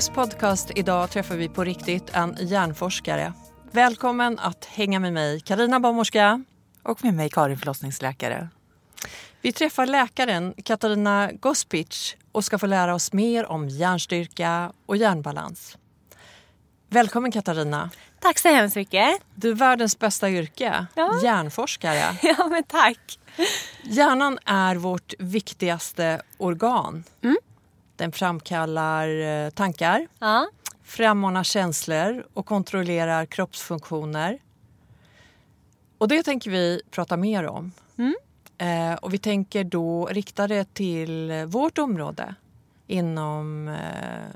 I Babys podcast idag träffar vi på riktigt en hjärnforskare. Välkommen att hänga med mig, Karina barnmorska. Och med mig Karin förlossningsläkare. Vi träffar läkaren Katarina Gospic och ska få lära oss mer om hjärnstyrka och hjärnbalans. Välkommen Katarina. Tack så hemskt mycket. Du är världens bästa yrke, Ja. hjärnforskare. Ja, men tack. Hjärnan är vårt viktigaste organ. Mm. Den framkallar eh, tankar, Ja. frammanar känslor och kontrollerar kroppsfunktioner. Och det tänker vi prata mer om. Mm. Eh, och vi tänker då rikta det till vårt område inom eh,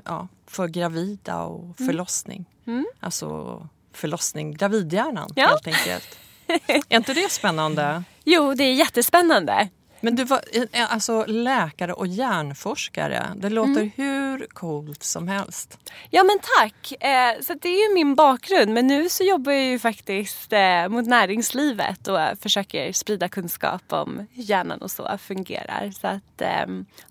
ja, för gravida och förlossning. Mm. Alltså förlossning, gravidhjärnan Ja. helt enkelt. är inte det spännande? Jo, det är jättespännande. Men du var eh, alltså läkare och hjärnforskare. Det låter Mm. hur coolt som helst. Ja, men tack. Eh, så det är ju min bakgrund. Men nu så jobbar jag ju faktiskt eh, mot näringslivet och eh, försöker sprida kunskap om hur hjärnan och så fungerar. Så att, eh,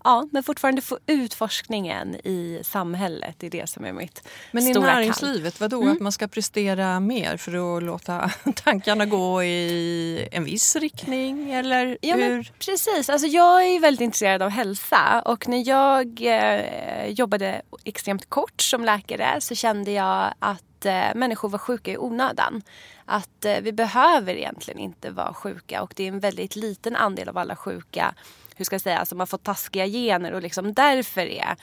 ja, men fortfarande få ut forskningen i samhället. Det är det som är mitt Men i stora kall. näringslivet, vadå? Mm. Att man ska prestera mer för att låta tankarna gå i en viss riktning? Eller Ja, men hur? Precis. Alltså, jag är väldigt intresserad av hälsa och när jag eh, jobbade extremt kort som läkare så kände jag att eh, människor var sjuka i onödan. Att eh, vi behöver egentligen inte vara sjuka och det är en väldigt liten andel av alla sjuka hur ska jag säga, som har fått taskiga gener och liksom därför är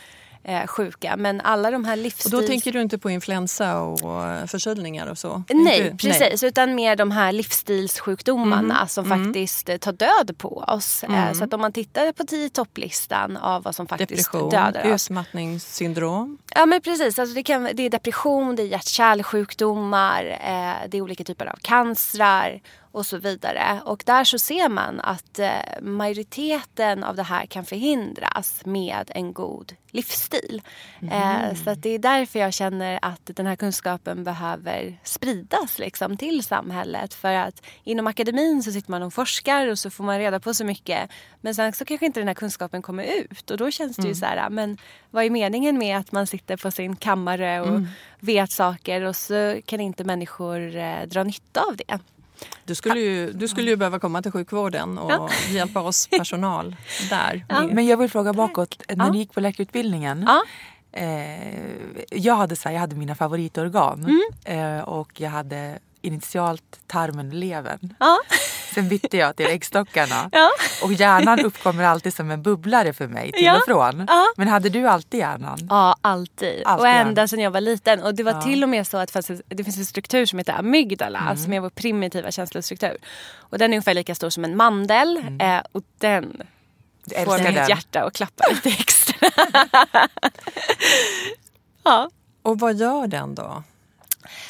eh, sjuka. Men alla de här Och livsstils... då tänker du inte på influensa och eh, förkylningar och så? Nej, Inte- precis. Utan mer de här livsstilssjukdomarna Mm. som Mm. faktiskt eh, tar död på oss. Mm. Så att om man tittar på tio topplistan av vad som faktiskt Depression, dödar oss. utmattningssyndrom. Ja men precis, alltså det, kan, det är depression, det är hjärt-kärlsjukdomar, eh, det är olika typer av cancrar och så vidare. Och där så ser man att eh, majoriteten av det här kan förhindras med en god livsstil. Eh, så att det är därför jag känner att den här kunskapen behöver spridas liksom, till samhället. För att inom akademin så sitter man och forskar och så får man reda på så mycket. Men sen så kanske inte den här kunskapen kommer ut och då känns det ju så här, men vad är meningen med att man sitter på sin kammare och vet saker och så kan inte människor eh, dra nytta av det. Du skulle, ju, du skulle ju behöva komma till sjukvården och Ja. hjälpa oss personal där. Ja. Men jag vill fråga bakåt, när Ja. du gick på läkarutbildningen. Ja. Eh, jag, hade, så här, jag hade mina favoritorgan Mm. eh, och jag hade initialt tarmen och levern. Ja. Sen bytte jag till äggstockarna. Ja. Och hjärnan uppkommer alltid som en bubblare för mig till Ja. och från. Ja. Men hade du alltid hjärnan? Ja, alltid. Alltid, och ända sedan jag var liten. Och det var Ja. till och med så att det, finns en struktur som heter amygdala, Mm. som är vår primitiva känslostruktur. Och den är ungefär lika stor som en mandel. Eh, och den får Mm. mitt den. hjärta att klappa lite extra. ja. Och vad gör den då?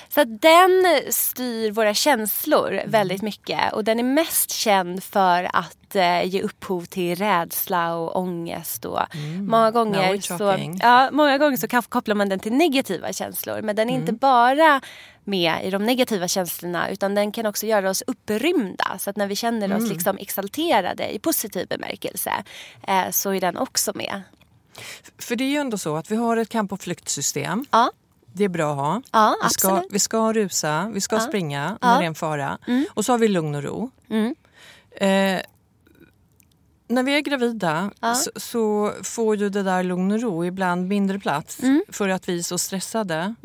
Så den styr våra känslor Mm. väldigt mycket. Och den är mest känd för att eh, ge upphov till rädsla och ångest. Och många, gånger så, ja, många gånger så kopplar man den till negativa känslor. Men den är inte bara med i de negativa känslorna utan den kan också göra oss upprymda. Så att när vi känner oss liksom exalterade i positiv bemärkelse eh, så är den också med. För det är ju ändå så att vi har ett kamp och flyktsystem. Ja, Det är bra att ha. ja vi, ska, absolut. vi ska rusa, vi ska Ja. springa Ja. när det är en fara. Och så har vi lugn och ro. Mm. Eh, när vi är gravida Ja. så, så får ju det där lugn och ro ibland mindre plats Mm. för att vi är så stressade.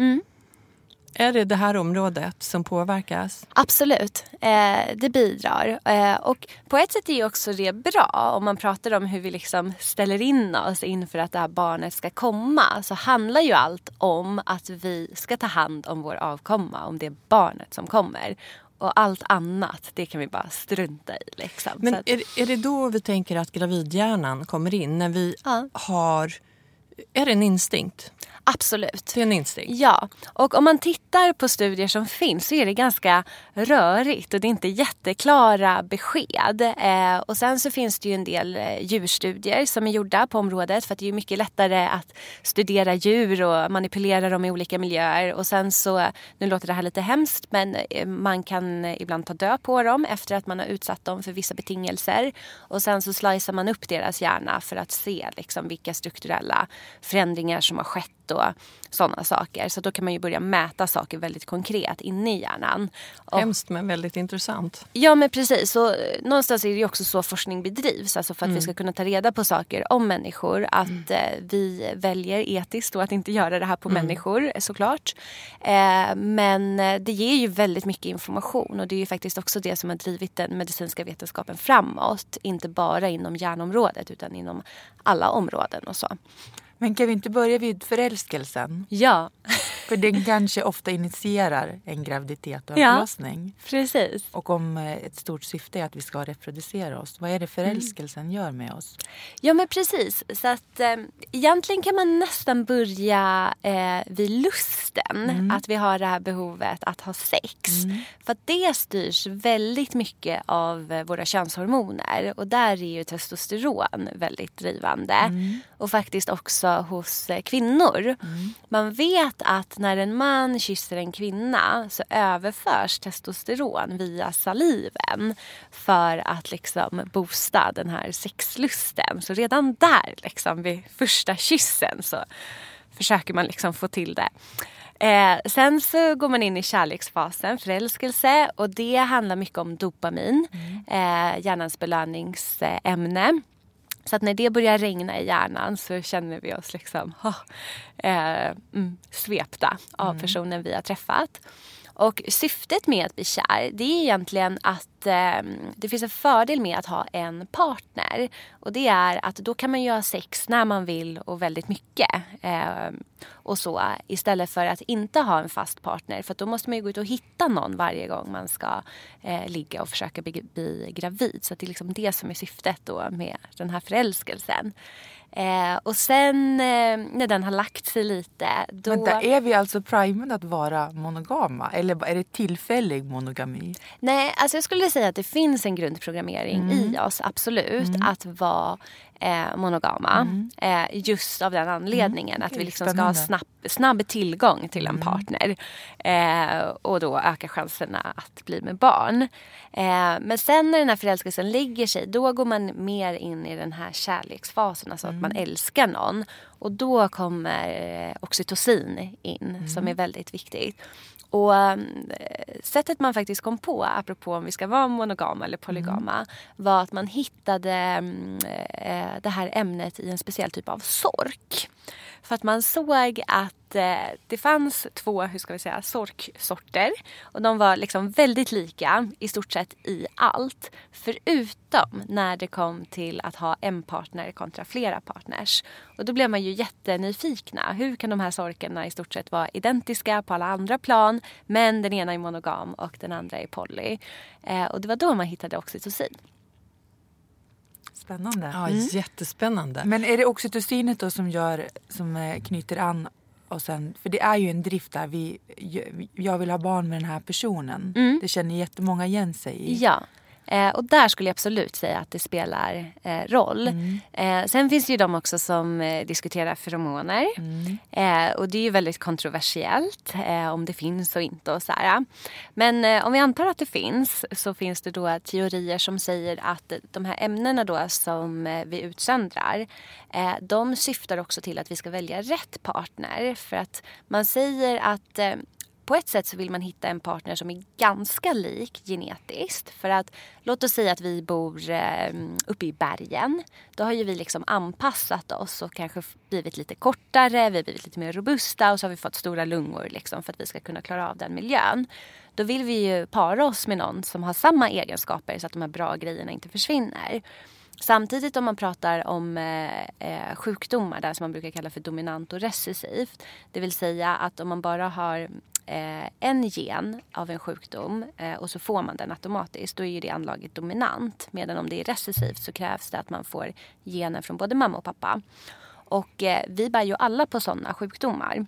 Är det det här området som påverkas? Absolut, eh, det bidrar. Eh, och på ett sätt är också det bra. Om man pratar om hur vi liksom ställer in oss inför att det här barnet ska komma. Så handlar ju allt om att vi ska ta hand om vår avkomma, om det barnet som kommer. Och allt annat, det kan vi bara strunta i. Liksom. Men att, är, är det då vi tänker att gravidhjärnan kommer in? När vi Ja. har... Är det en instinkt? Absolut. Det är en instinkt. Ja, och om man tittar på studier som finns så är det ganska rörigt och det är inte jätteklara besked. Eh, och sen så finns det ju en del eh, djurstudier som är gjorda på området för att det är mycket lättare att studera djur och manipulera dem i olika miljöer. Och sen så, nu låter det här lite hemskt men eh, man kan ibland ta död på dem efter att man har utsatt dem för vissa betingelser. Och sen så slicear man upp deras hjärna för att se liksom vilka strukturella förändringar som har skett och sådana saker. Så då kan man ju börja mäta saker väldigt konkret inne i hjärnan. Och, Hemskt men väldigt intressant. ja men precis. Och eh, någonstans är det ju också så forskning bedrivs. Alltså för att vi ska kunna ta reda på saker om människor. Att eh, vi väljer etiskt då att inte göra det här på människor såklart. Eh, men eh, det ger ju väldigt mycket information. Och det är ju faktiskt också det som har drivit den medicinska vetenskapen framåt. Inte bara inom hjärnområdet utan inom alla områden och så. Men kan vi inte börja vid förälskelsen? Ja, för den kanske ofta initierar en graviditet och en Ja. förlossning. precis. Och om eh, ett stort syfte är att vi ska reproducera oss, vad är det förälskelsen gör med oss? Ja men precis. Så att eh, egentligen kan man nästan börja eh, vid lusten. Att vi har det här behovet att ha sex. För att det styrs väldigt mycket av eh, våra könshormoner. Och där är ju testosteron väldigt drivande. Och faktiskt också hos eh, kvinnor. Man vet att när en man kysser en kvinna så överförs testosteron via saliven för att liksom boosta den här sexlusten. Så redan där, liksom vid första kyssen, så försöker man liksom få till det. Eh, sen så går man in i kärleksfasen, förälskelse och det handlar mycket om dopamin, eh, hjärnans belöningsämne. Så att när det börjar regna i hjärnan så känner vi oss liksom ha, eh, mm, svepta av personen vi har träffat. Och syftet med att bli kär det är egentligen att eh, det finns en fördel med att ha en partner. Och det är att då kan man göra sex när man vill och väldigt mycket. Eh, och så istället för att inte ha en fast partner. För att då måste man ju gå ut och hitta någon varje gång man ska eh, ligga och försöka bli, bli gravid. Så att det är liksom det som är syftet då med den här förälskelsen. Eh, och sen eh, när den har lagt sig lite då... Vänta, är vi alltså primade att vara monogama? Eller är det tillfällig monogami? Nej, alltså jag skulle säga att det finns en grundprogrammering i oss, absolut, att vara eh, monogama. Eh, just av den anledningen att Okej, vi liksom ska ha snabb, snabb tillgång till en partner. Eh, och då öka chanserna att bli med barn. Eh, men sen när den här förälskelsen lägger sig, då går man mer in i den här kärleksfasen, alltså att man älskar någon. Och då kommer eh, oxytocin in, som är väldigt viktigt. Och eh, sättet man faktiskt kom på, apropå om vi ska vara monogama eller polygama, var att man hittade mm, eh, det här ämnet i en speciell typ av sork. För att man såg att det fanns två, hur ska vi säga, sorksorter. Och de var liksom väldigt lika i stort sett i allt. Förutom när det kom till att ha en partner kontra flera partners. Och då blev man ju jättenyfikna. Hur kan de här sorkarna i stort sett vara identiska på alla andra plan men den ena är monogam och den andra är poly. Eh, och det var då man hittade oxytocin. Spännande. Ja, Jättespännande. Men är det oxytocinet då som, gör, som eh, knyter an och sen, för det är ju en drift där vi, jag vill ha barn med den här personen. Det känner jättemånga igen sig i. Ja. Eh, och där skulle jag absolut säga att det spelar eh, roll. Eh, sen finns det ju de också som eh, diskuterar feromoner. Eh, och det är ju väldigt kontroversiellt eh, om det finns och inte och så här. Men om vi antar att det finns så finns det då teorier som säger att de här ämnena då som vi utsöndrar de syftar också till att vi ska välja rätt partner. För att man säger att på ett sätt så vill man hitta en partner som är ganska lik genetiskt. För att låt oss säga att vi bor eh, uppe i bergen. Då har ju vi liksom anpassat oss och kanske blivit lite kortare, vi har blivit lite mer robusta och så har vi fått stora lungor liksom för att vi ska kunna klara av den miljön. Då vill vi ju para oss med någon som har samma egenskaper så att de här bra grejerna inte försvinner. Samtidigt om man pratar om eh, eh, sjukdomar, där som man brukar kalla för dominant och recessivt. Det vill säga att om man bara har eh, en gen av en sjukdom eh, och så får man den automatiskt, då är ju det anlaget dominant. Medan om det är recessivt så krävs det att man får gener från både mamma och pappa. Och eh, vi bär ju alla på sådana sjukdomar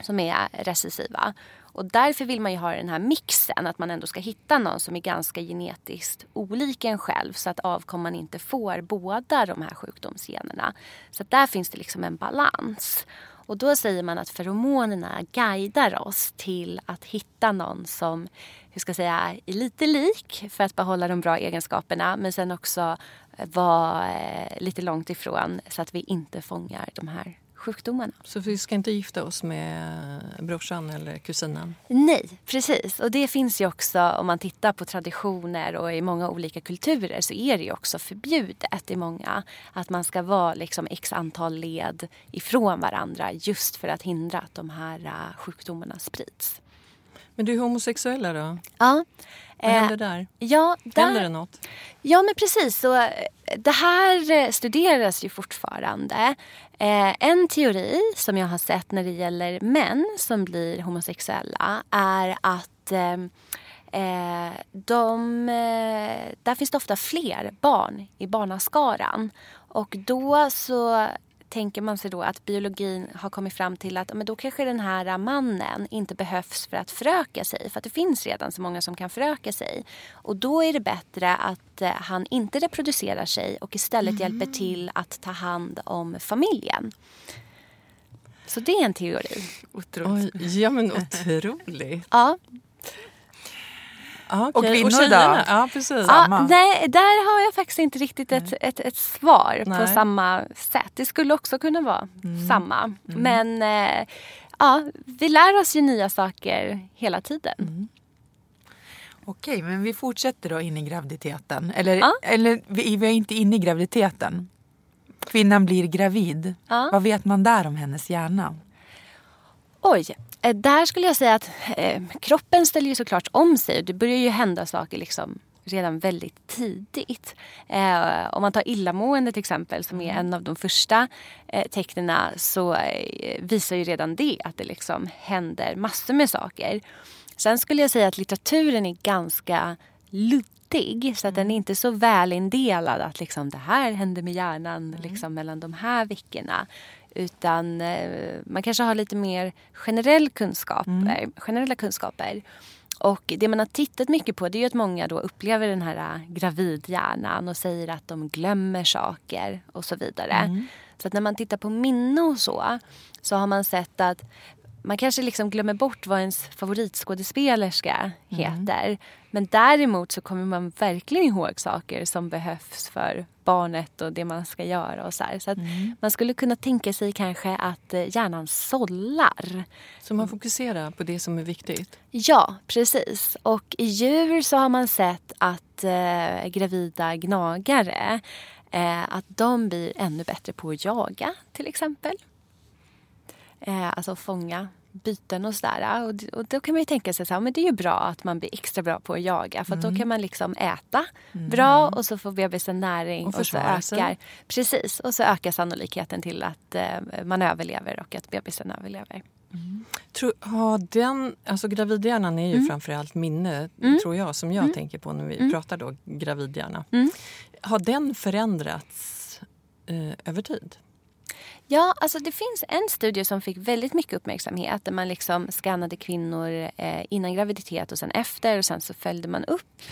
som är recessiva. Och därför vill man ju ha den här mixen, att man ändå ska hitta någon som är ganska genetiskt olik en själv så att avkomman inte får båda de här sjukdomsgenerna. Så att där finns det liksom en balans. Och då säger man att feromonerna guidar oss till att hitta någon som hur ska jag säga, är lite lik för att behålla de bra egenskaperna men sen också vara eh, lite långt ifrån så att vi inte fångar de här sjukdomarna. Så vi ska inte gifta oss med brorsan eller kusinen? Nej, precis. Och det finns ju också om man tittar på traditioner och i många olika kulturer så är det ju också förbjudet i många att man ska vara liksom x antal led ifrån varandra just för att hindra att de här uh, sjukdomarna sprids. Men du är homosexuella då? Ja. Vad Eh, händer där? Ja, där, Händer det något? Ja, men precis. Så, eh, det här eh, studeras ju fortfarande. Eh, en teori som jag har sett när det gäller män som blir homosexuella är att eh, eh de, eh, där finns det ofta fler barn i barnaskaran. Och då så tänker man sig då att biologin har kommit fram till att men då kanske den här mannen inte behövs för att föröka sig. För att det finns redan så många som kan föröka sig. Och då är det bättre att eh, han inte reproducerar sig och istället hjälper till att ta hand om familjen. Så det är en teori. Otroligt. Oj, ja men otroligt. Ja, Ja, Och okej. kvinnor då? tjejerna? Ja, precis. Ja, nej, där har jag faktiskt inte riktigt ett, ett, ett svar på Nej. samma sätt. Det skulle också kunna vara samma. Men eh, ja, vi lär oss ju nya saker hela tiden. Okej, men vi fortsätter då in i graviditeten. Eller, Ja. eller vi, vi är inte inne i graviditeten. Kvinnan blir gravid. Ja. Vad vet man där om hennes hjärna? Oj, eh, där skulle jag säga att eh, kroppen ställer ju såklart om sig. Det börjar ju hända saker liksom redan väldigt tidigt. Eh, om man tar illamående till exempel som är en av de första eh, tecknena så eh, visar ju redan det att det liksom händer massor med saker. Sen skulle jag säga att litteraturen är ganska luddig så att den är inte så välindelad att liksom det här händer med hjärnan liksom mellan de här veckorna. Utan eh, man kanske har lite mer generell kunskaper, generella kunskaper. Och det man har tittat mycket på det är att många då upplever den här äh, gravidhjärnan och säger att de glömmer saker och så vidare. Så att när man tittar på minne och så, så har man sett att man kanske liksom glömmer bort vad ens favoritskådespelerska heter. Men däremot så kommer man verkligen ihåg saker som behövs för barnet och det man ska göra och så här. Så att man skulle kunna tänka sig kanske att eh, hjärnan sållar. Så man fokuserar på det som är viktigt. Ja, precis. Och i djur så har man sett att eh, gravida gnagare eh, att de blir ännu bättre på att jaga till exempel. Eh, alltså fånga byten och sådär. Och, och då kan man ju tänka sig men det är ju bra att man blir extra bra på att jaga för mm. då kan man liksom äta mm. bra och så får bebisen näring och, och så ökar sig. precis och så ökar sannolikheten till att eh, man överlever och att bebisen överlever. Mm. Tror, har den, alltså gravidhjärnan är ju mm. framförallt minne, mm. tror jag, som jag mm. tänker på när vi mm. pratar då gravidhjärna. Mm. Har den förändrats eh, över tid? Ja, alltså det finns en studie som fick väldigt mycket uppmärksamhet där man liksom skannade kvinnor eh, innan graviditet och sen efter och sen så följde man upp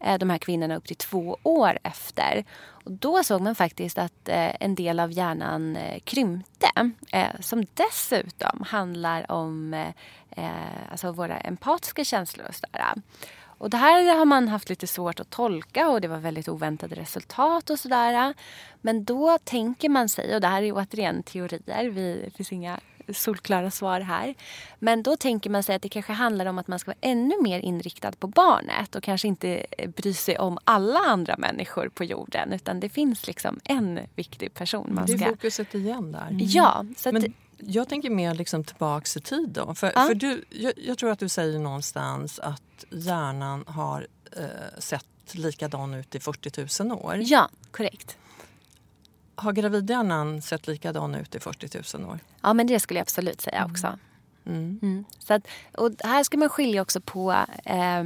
eh, de här kvinnorna upp till två år efter. Och då såg man faktiskt att eh, en del av hjärnan eh, krympte eh, som dessutom handlar om eh, eh alltså våra empatiska känslor och sådär. Och det här har man haft lite svårt att tolka och det var väldigt oväntade resultat och sådär. Men då tänker man sig, och det här är återigen teorier, vi, det finns inga solklara svar här. Men då tänker man sig att det kanske handlar om att man ska vara ännu mer inriktad på barnet och kanske inte bry sig om alla andra människor på jorden utan det finns liksom en viktig person man ska... Det är fokuset igen där. Mm. Ja. Så Men jag tänker mer liksom tillbaks i tid då. För, ja. för du, jag, jag, tror att du säger någonstans att hjärnan har eh, sett likadan ut i 40 000 år. Ja, korrekt. Har gravidhjärnan sett likadan ut i 40 000 år? Ja, men det skulle jag absolut säga mm. också. Mm. Mm. Så att, och här ska man skilja också på eh,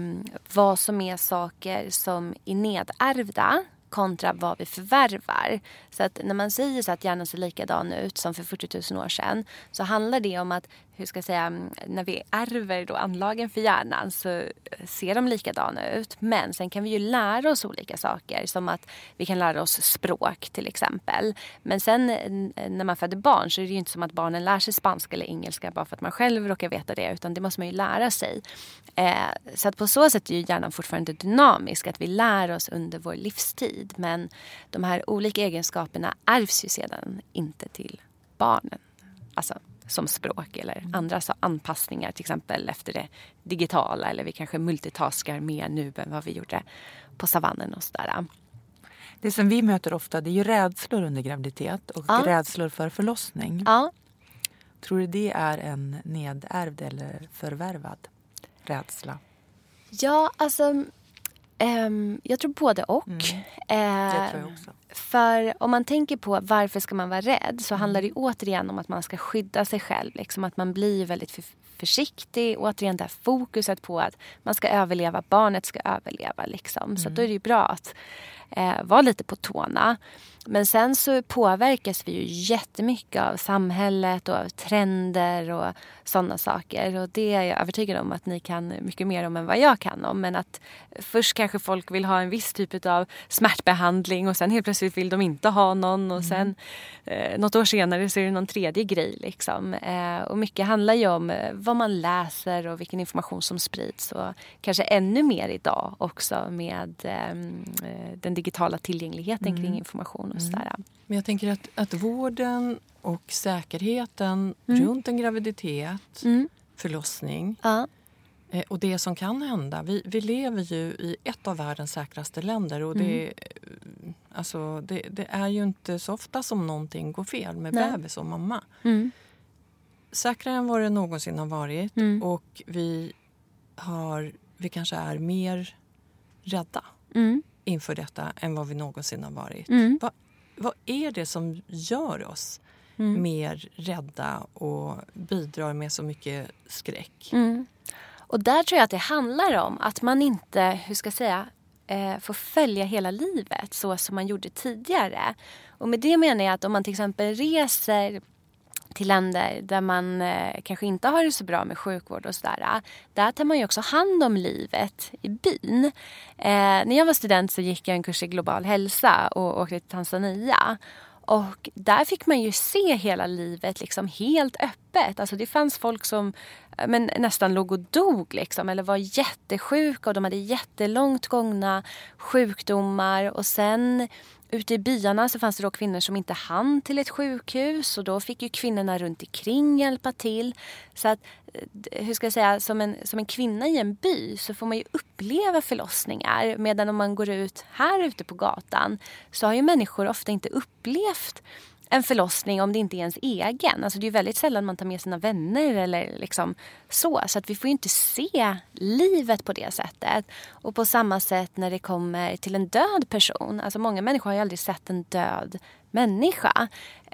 vad som är saker som är nedärvda kontra vad vi förvärvar. Så att när man säger så att hjärnan ser likadan ut som för 40 000 år sedan så handlar det om att hur ska jag säga, mm, när vi ärver då anlagen för hjärnan så eh, ser de likadana ut. Men sen kan vi ju lära oss olika saker som att vi kan lära oss språk till exempel. Men sen eh, när man föder barn så är det ju inte som att barnen lär sig spanska eller engelska bara för att man själv råkar veta det utan det måste man ju lära sig. Eh, så att på så sätt är ju hjärnan fortfarande dynamisk, att vi lär oss under vår livstid. Men de här olika egenskaperna ärvs ju sedan inte till barnen. Alltså som språk eller andra så anpassningar till exempel efter det digitala eller vi kanske multitaskar mer nu än vad vi gjorde på savannen och sådär. Det som vi möter ofta det är ju rädslor under graviditet och ja. rädslor för förlossning. Ja. Tror du det är en nedärvd eller förvärvad rädsla? Ja, alltså Um, jag tror både och. Mm. Uh, tror. För om man tänker på varför ska man vara rädd så mm. handlar det återigen om att man ska skydda sig själv. Liksom att man blir väldigt för, försiktig. Återigen det här fokuset på att man ska överleva, barnet ska överleva. Liksom. Mm. Så då är det ju bra att eh, vara lite på tårna. Men sen så påverkas vi ju jättemycket av samhället och av trender och sådana saker. Och det är jag övertygad om att ni kan mycket mer om än vad jag kan om. Men att först kanske folk vill ha en viss typ av smärtbehandling och sen helt plötsligt vill de inte ha någon och mm. sen eh, något år senare så är det någon tredje grej liksom. Eh, och mycket handlar ju om eh, vad man läser och vilken information som sprids och kanske ännu mer idag också med ehm, eh, den digitala tillgängligheten mm. kring information och sådär. Men jag tänker att, att vården och säkerheten mm. runt en graviditet, mm. förlossning ja. eh, och det som kan hända. Vi, vi lever ju i ett av världens säkraste länder och det, mm. Eh, alltså, det, det, är ju inte så ofta som någonting går fel med Nej. bebis och mamma. Mm. Säkrare än vad det någonsin har varit mm. och vi, har, vi kanske är mer rädda mm. inför detta än vad vi någonsin har varit. Mm. Va, vad är det som gör oss mm. mer rädda och bidrar med så mycket skräck? Mm. Och där tror jag att det handlar om att man inte, hur ska jag säga, eh, får följa hela livet så som man gjorde tidigare. Och med det menar jag att om man till exempel reser till länder där man eh, kanske inte har det så bra med sjukvård och sådär. Eh, där tar man ju också hand om livet i byn. Eh, när jag var student så gick jag en kurs i global hälsa och åkte till Tanzania. Och där fick man ju se hela livet liksom helt öppet. Alltså det fanns folk som eh, men nästan låg och dog liksom, eller var jättesjuka och de hade jättelångt gångna sjukdomar. Och sen Ute i byarna så fanns det då kvinnor som inte hann till ett sjukhus och då fick ju kvinnorna runt omkring hjälpa till. Så att, eh, hur ska jag säga, som en, som en kvinna i en by så får man ju uppleva förlossningar. Medan om man går ut här ute på gatan så har ju människor ofta inte upplevt en förlossning om det inte är ens egen. Alltså det är väldigt sällan man tar med sina vänner eller liksom så. Så att vi får inte se livet på det sättet. Och på samma sätt när det kommer till en död person. Alltså många människor har ju aldrig sett en död människa.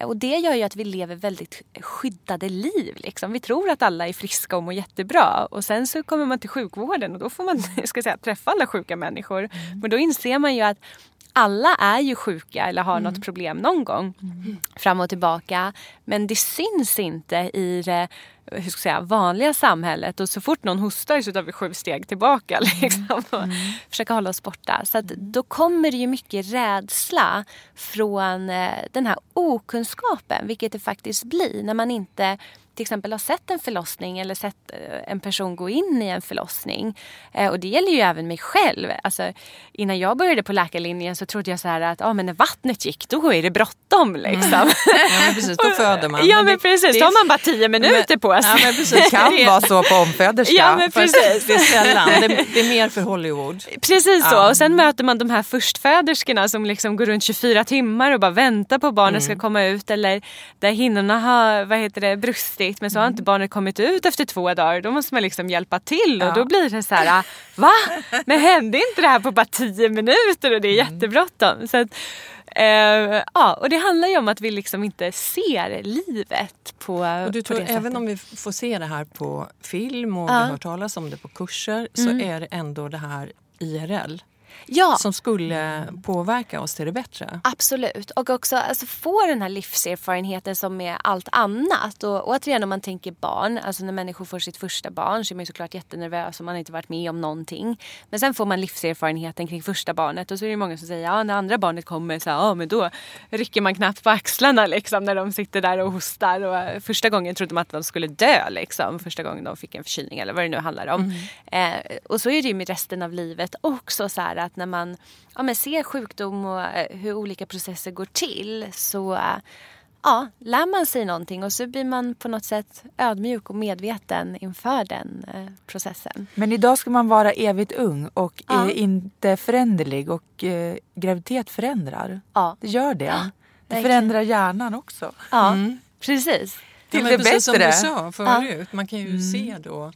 Och det gör ju att vi lever väldigt skyddade liv. Liksom. Vi tror att alla är friska och mår jättebra. Och sen så kommer man till sjukvården och då får man ska säga, träffa alla sjuka människor. Mm. Men då inser man ju att alla är ju sjuka eller har mm. något problem någon gång. Mm. Fram och tillbaka. Men det syns inte i det hur ska jag säga, vanliga samhället. Och så fort någon hostar så tar vi sju steg tillbaka. Mm. Liksom, och mm. försöka hålla oss borta. Så då kommer det ju mycket rädsla från eh, den här okunskapen. Vilket det faktiskt blir när man inte till exempel har sett en förlossning eller sett eh, en person gå in i en förlossning. Eh, och det gäller ju även mig själv. Alltså, innan jag började på läkarlinjen så trodde jag så här att ah, men när vattnet gick då är det bråttom. Liksom. Mm. Ja, precis, då föder man. Ja men precis, då har man bara tio minuter men, på sig. Ja, men precis, det kan vara så på omföderska. Ja men precis. Det är sällan, det, det, är mer för Hollywood. Precis så, och sen möter man de här förstföderskorna som liksom går runt 24 timmar och bara väntar på att barnen mm. ska komma ut. Eller där hinnorna har vad heter det, brustit men så har inte barnet kommit ut efter två dagar. Då måste man liksom hjälpa till ja. och då blir det så här, va? Men hände inte det här på bara tio minuter och det är mm. jättebråttom. Så att, eh, ja, och det handlar ju om att vi liksom inte ser livet på, och du tror, på det Även om vi får se det här på film och ja. vi hör talas om det på kurser så mm. är det ändå det här IRL ja. som skulle påverka oss till det bättre. Absolut. Och också alltså, få den här livserfarenheten som med allt annat. Och återigen om man tänker barn, alltså när människor får sitt första barn så är man såklart jättenervös och man har inte varit med om någonting. Men sen får man livserfarenheten kring första barnet och så är det många som säger ja när andra barnet kommer så ja men då rycker man knappt på axlarna liksom när de sitter där och hostar. Och första gången trodde man att de skulle dö liksom. Första gången de fick en förkylning eller vad det nu handlar om. Mm. Eh, och så är det ju med resten av livet också så här att när man ja, men ser sjukdom och eh, hur olika processer går till så eh, ja, lär man sig någonting och så blir man på något sätt ödmjuk och medveten inför den eh, processen. Men idag ska man vara evigt ung och ja. inte föränderlig och eh, graviditet förändrar. Ja. Det gör det. Ja, det förändrar hjärnan också. Ja, mm. precis. Till ja, det precis bättre. som du sa förut, man kan ju mm. se då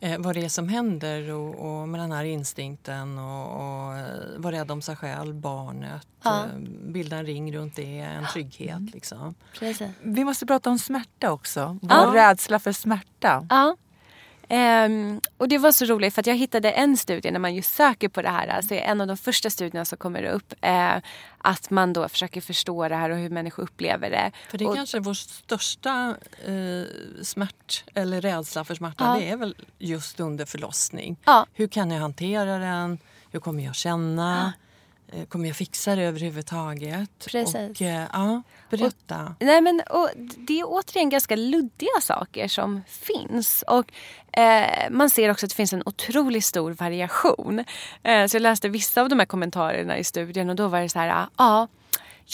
eh, vad det är som händer och, och med den här instinkten och, och eh, vara rädd om sig själv, barnet, ja. eh, bilda en ring runt det, en trygghet. Mm. Liksom. Vi måste prata om smärta också, vår ja. rädsla för smärta. Ja. Um, och det var så roligt för att jag hittade en studie när man just söker på det här. Alltså en av de första studierna som kommer upp. Uh, att man då försöker förstå det här och hur människor upplever det. För det är och, kanske vår största uh, smärt eller rädsla för smärta. Ja. Det är väl just under förlossning. Ja. Hur kan jag hantera den? Hur kommer jag känna? Ja. Eh, kommer jag fixa det överhuvudtaget? Precis. Och, eh, ja, berätta. Och, nej men, och det är återigen ganska luddiga saker som finns. Och eh, Man ser också att det finns en otroligt stor variation. Eh, så Jag läste vissa av de här kommentarerna i studien och då var det så här, ja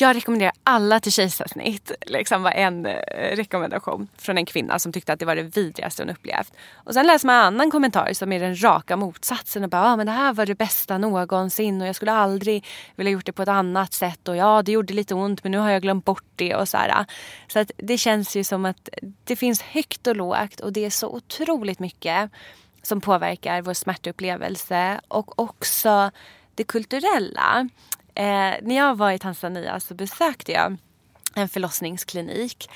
jag rekommenderar alla till kejsarsnitt. Liksom var en eh, rekommendation från en kvinna som tyckte att det var det vidrigaste hon upplevt. Och sen läser man en annan kommentar som är den raka motsatsen och bara ah, men det här var det bästa någonsin och jag skulle aldrig vilja gjort det på ett annat sätt och ja det gjorde lite ont men nu har jag glömt bort det och så här. Så att det känns ju som att det finns högt och lågt och det är så otroligt mycket som påverkar vår smärtupplevelse och också det kulturella. Eh, när jag var i Tanzania så besökte jag en förlossningsklinik.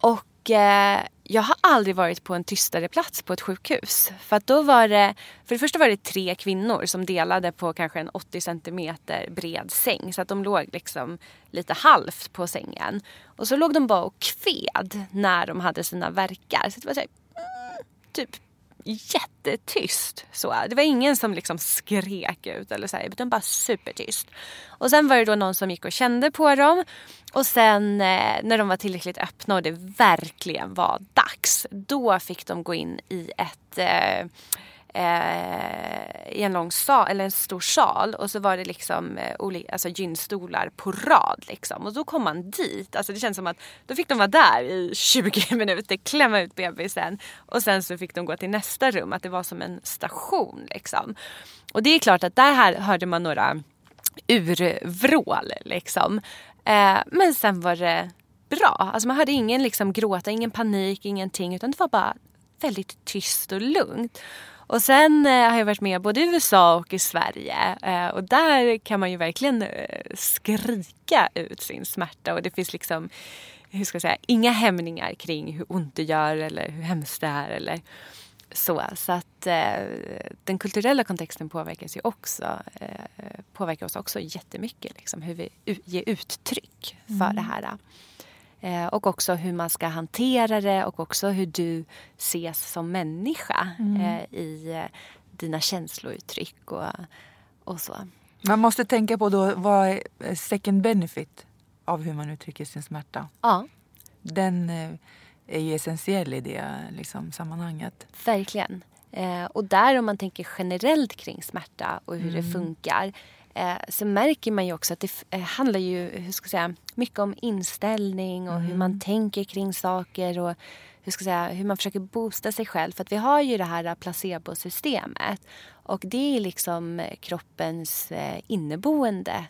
Och eh, jag har aldrig varit på en tystare plats på ett sjukhus. För att då var det, för det första var det tre kvinnor som delade på kanske en 80 centimeter bred säng. Så att de låg liksom lite halvt på sängen. Och så låg de bara och kved när de hade sina verkar. Så det var så här, mm, typ jättetyst. Så. Det var ingen som liksom skrek ut eller så här, utan bara supertyst. Och sen var det då någon som gick och kände på dem. Och sen eh, när de var tillräckligt öppna och det verkligen var dags. Då fick de gå in i ett eh, eh, i en lång sal, eller en stor sal och så var det liksom eh, olika, alltså gynstolar på rad liksom. Och då kom man dit. Alltså det känns som att då fick de vara där i 20 minuter, klämma ut bebisen och sen så fick de gå till nästa rum. Att det var som en station liksom. Och det är klart att där här hörde man några urvrål liksom. Eh, men sen var det bra. Alltså man hade ingen liksom gråta, ingen panik, ingenting. Utan det var bara väldigt tyst och lugnt. Och sen eh, har jag varit med både i USA och i Sverige. Eh, och där kan man ju verkligen eh, skrika ut sin smärta. Och det finns liksom, hur ska jag säga, inga hämningar kring hur ont det gör eller hur hemskt det är. Eller så. Så att eh, den kulturella kontexten påverkas ju också, eh, påverkar oss också jättemycket. Liksom, hur vi ger uttryck för mm. det här. Eh, och också hur man ska hantera det och också hur du ses som människa mm. eh, i eh, dina känslouttryck och, och så. Man måste tänka på då vad är second benefit av hur man uttrycker sin smärta. Ja. Den eh, är ju essentiell i det liksom, sammanhanget. Verkligen. Eh, och där om man tänker generellt kring smärta och hur mm. det funkar eh, så märker man ju också att det eh, handlar ju hur ska jag säga, mycket om inställning och mm. hur man tänker kring saker och hur, ska jag säga, hur man försöker boosta sig själv. För att vi har ju det här placebosystemet och det är liksom kroppens eh, inneboende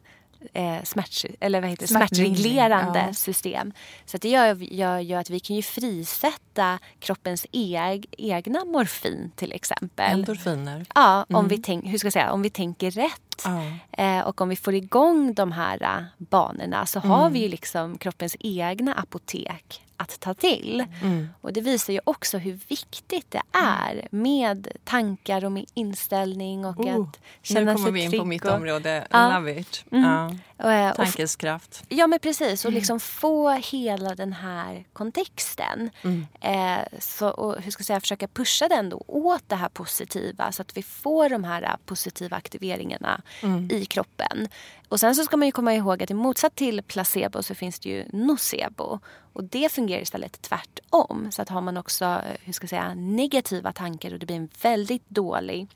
eh, smärt, eller vad heter smärtreglerande ja. system. Så det gör, gör, gör att vi kan ju frisätta kroppens eg, egna morfin till exempel. Endorfiner. Ja, om, mm. vi tänk, hur ska jag säga, om vi tänker rätt. Ja. Eh, och om vi får igång de här uh, banorna så mm. har vi ju liksom kroppens egna apotek att ta till. Mm. Och det visar ju också hur viktigt det är med tankar och med inställning och oh, att känna sig trygg. Nu kommer vi in på mitt område. Ja. Love it. Mm. Ja. Tankens kraft. Ja men precis och mm. liksom få hela den här kontexten. Mm. Eh, så, och hur ska jag säga, försöka pusha den då åt det här positiva så att vi får de här positiva aktiveringarna mm. i kroppen. Och sen så ska man ju komma ihåg att i motsats till placebo så finns det ju nocebo. Och det fungerar istället tvärtom. Så att har man också eh, hur ska jag säga, negativa tankar och det blir en väldigt dålig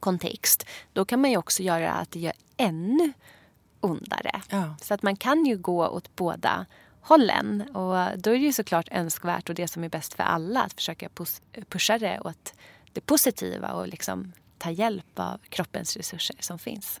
kontext. Då kan man ju också göra att det gör ännu ondare. Ja. Så att man kan ju gå åt båda hållen. Och då är det ju såklart önskvärt och det som är bäst för alla att försöka pusha det åt det positiva och liksom ta hjälp av kroppens resurser som finns.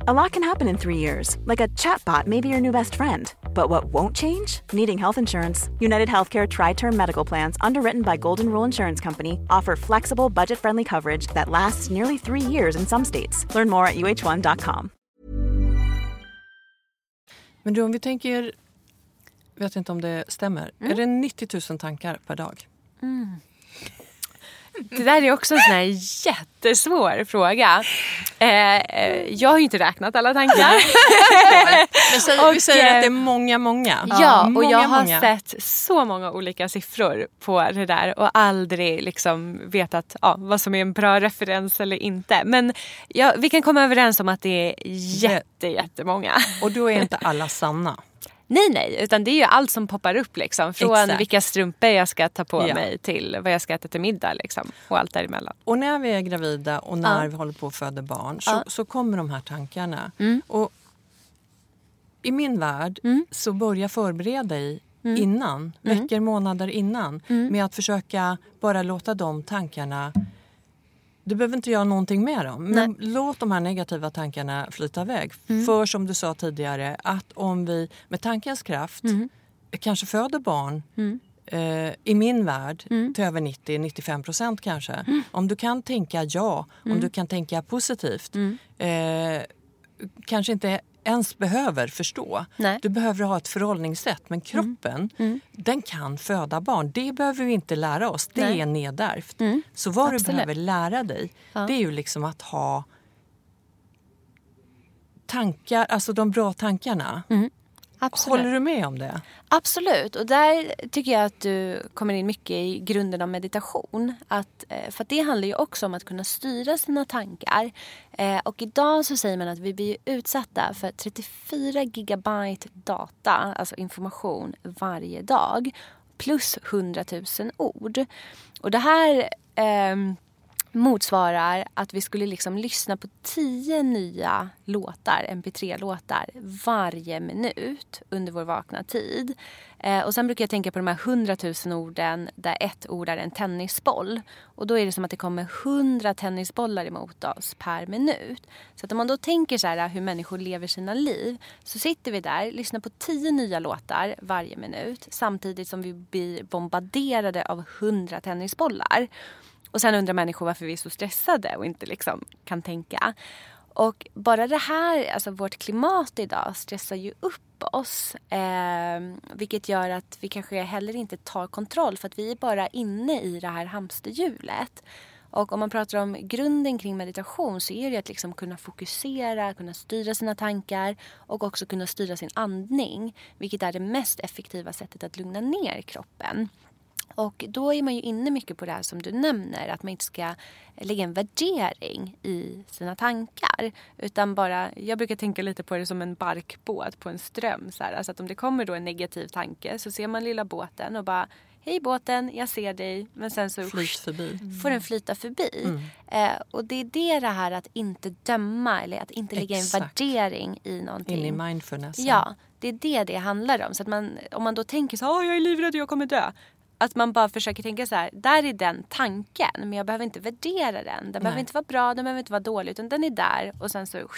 A lot can happen in three years, like a chatbot may be your new best friend. But what won't change? Needing health insurance. United Healthcare Tri Term Medical Plans, underwritten by Golden Rule Insurance Company, offer flexible, budget friendly coverage that lasts nearly three years in some states. Learn more at uh1.com. Men du, om vi tänker, vet inte om det stämmer, mm. är det 90 000 tankar per dag? Mm. Det där är också en sån här jättesvår fråga. Eh, eh jag har ju inte räknat alla tankar. Men så, vi säger att det är många, många. Ja, och många, jag har många. sett så många olika siffror på det där och aldrig liksom vetat ja, vad som är en bra referens eller inte. Men ja, vi kan komma överens om att det är jätte, jättemånga. Och då är inte alla sanna. Nej, nej, utan det är ju allt som poppar upp liksom. Från Exakt. vilka strumpor jag ska ta på ja. mig till vad jag ska äta till middag liksom. Och allt däremellan. Och när vi är gravida och när ja. vi håller på att föda barn så, ja. så kommer de här tankarna. Mm. Och i min värld mm. så börja förbereda dig mm. innan, mm. veckor, månader innan mm. med att försöka bara låta de tankarna du behöver inte göra någonting med dem. Men Nej. låt de här negativa tankarna flyta iväg. Mm. För som du sa tidigare, att om vi med tankens kraft mm. kanske föder barn mm. eh, i min värld mm. till över 90-95 procent kanske. Mm. Om du kan tänka ja, om mm. du kan tänka positivt. Eh, kanske inte ens behöver förstå. Nej. Du behöver ha ett förhållningssätt. Men kroppen mm. Mm. den kan föda barn. Det behöver vi inte lära oss. Det Nej. är nedärvt. Mm. Så vad Absolut. du behöver lära dig ja. det är ju liksom att ha tankar, alltså de bra tankarna. Absolut. Håller du med om det? Absolut. Och där tycker jag att du kommer in mycket i grunden av meditation. Att, eh, för att det handlar ju också om att kunna styra sina tankar. Eh, och idag så säger man att vi blir utsatta för 34 gigabyte data, alltså information, varje dag. Plus 100 000 ord. Och det här... Eh, motsvarar att vi skulle liksom lyssna på tio nya låtar, mp3-låtar, varje minut under vår vakna tid. Eh, och sen brukar jag tänka på de här hundratusen orden där ett ord är en tennisboll. Och då är det som att det kommer hundra tennisbollar emot oss per minut. Så att om man då tänker så här hur människor lever sina liv så sitter vi där, lyssnar på tio nya låtar varje minut samtidigt som vi blir bombarderade av hundra tennisbollar. Och sen undrar människor varför vi är så stressade och inte liksom kan tänka. Och bara det här, alltså vårt klimat idag stressar ju upp oss. Eh, vilket gör att vi kanske heller inte tar kontroll för att vi är bara inne i det här hamsterhjulet. Och om man pratar om grunden kring meditation så är det att liksom kunna fokusera, kunna styra sina tankar och också kunna styra sin andning. Vilket är det mest effektiva sättet att lugna ner kroppen. Och då är man ju inne mycket på det här som du nämner, att man inte ska lägga en värdering i sina tankar. Utan bara, jag brukar tänka lite på det som en barkbåt på en ström. Så här. Alltså att om det kommer då en negativ tanke så ser man lilla båten och bara Hej båten, jag ser dig. Men sen så förbi. får den flyta förbi. Mm. Eh, och det är det det här att inte döma eller att inte lägga en värdering i någonting. In i mindfulness. Ja, det är det det handlar om. Så att man, om man då tänker så här, jag är livrädd och jag kommer dö att man bara försöker tänka så här, där är den tanken men jag behöver inte värdera den. Den Nej. behöver inte vara bra, den behöver inte vara dålig utan den är där och sen så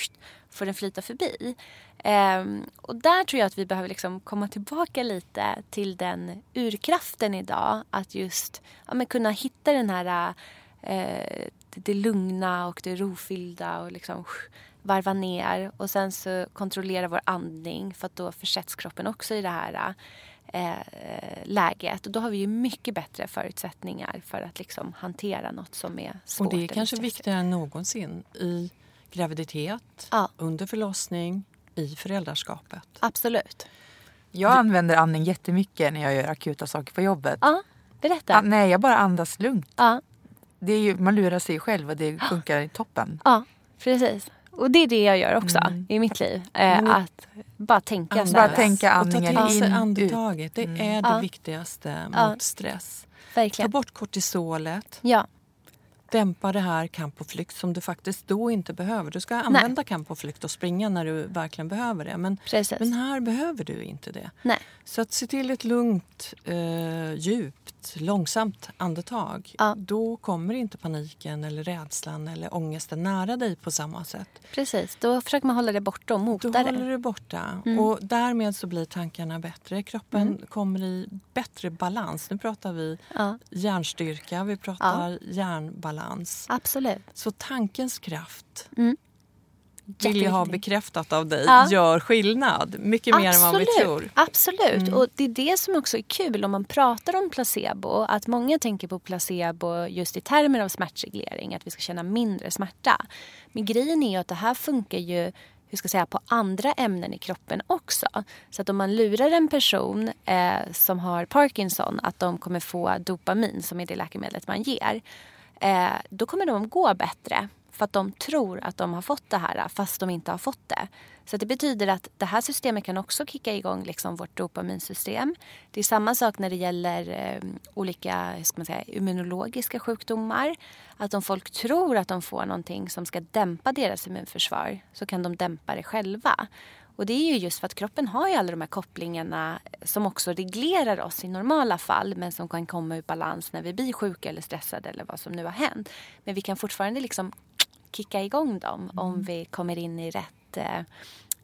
får den flyta förbi. Um, och där tror jag att vi behöver liksom komma tillbaka lite till den urkraften idag. Att just ja, men kunna hitta den här uh, det lugna och det rofyllda och liksom varva ner och sen så kontrollera vår andning för att då försätts kroppen också i det här eh, läget. Och då har vi ju mycket bättre förutsättningar för att liksom hantera något som är svårt. Och det är kanske viktigare än någonsin i graviditet, ja. under förlossning, i föräldraskapet. Absolut. Jag du... använder andning jättemycket när jag gör akuta saker på jobbet. Ja, berätta. Ah, nej, jag bara andas lugnt. Ja. Det är ju, man lurar sig själv och det funkar i toppen. Ja, precis. Och det är det jag gör också mm. i mitt liv. Eh, att bara tänka så Bara tänka andningen och ta till sig andetaget. Det mm. är det ja. viktigaste mot ja. stress. Verkligen. Ta bort kortisolet. Ja. Dämpa det här kamp och flykt som du faktiskt då inte behöver. Du ska använda Nej. kamp och flykt och springa när du verkligen behöver det. Men, men här behöver du inte det. Nej. Så att se till ett lugnt, eh, djupt långsamt andetag ja. då kommer inte paniken eller rädslan eller ångesten nära dig på samma sätt. Precis, då försöker man hålla det borta och mota det. Då håller det borta mm. och därmed så blir tankarna bättre. Kroppen mm. kommer i bättre balans. Nu pratar vi ja. hjärnstyrka, vi pratar ja. hjärnbalans. Absolut. Så tankens kraft mm vill jag ha bekräftat av dig ja. gör skillnad. Mycket mer Absolut. än vad vi tror. Absolut. Mm. Och det är det som också är kul om man pratar om placebo. Att många tänker på placebo just i termer av smärtreglering. Att vi ska känna mindre smärta. Men grejen är ju att det här funkar ju hur ska jag säga, på andra ämnen i kroppen också. Så att om man lurar en person eh, som har Parkinson att de kommer få dopamin som är det läkemedlet man ger. Eh, då kommer de gå bättre för att de tror att de har fått det här fast de inte har fått det. Så det betyder att det här systemet kan också kicka igång liksom vårt dopaminsystem. Det är samma sak när det gäller eh, olika ska man säga, immunologiska sjukdomar. Att om folk tror att de får någonting som ska dämpa deras immunförsvar så kan de dämpa det själva. Och det är ju just för att kroppen har ju alla de här kopplingarna som också reglerar oss i normala fall men som kan komma ur balans när vi blir sjuka eller stressade eller vad som nu har hänt. Men vi kan fortfarande liksom kicka igång dem mm. om vi kommer in i rätt eh,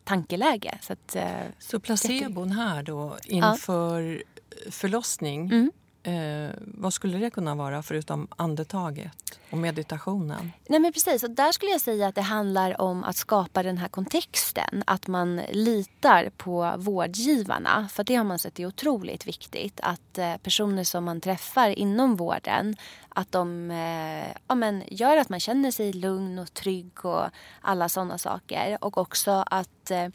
tankeläge. Så, att, eh, så placebon här då inför ja. förlossning mm. Eh, vad skulle det kunna vara förutom andetaget och meditationen? Nej men precis, och där skulle jag säga att det handlar om att skapa den här kontexten. Att man litar på vårdgivarna. För det har man sett är otroligt viktigt. Att eh, personer som man träffar inom vården att de eh, ja, men, gör att man känner sig lugn och trygg och alla sådana saker. Och också att eh,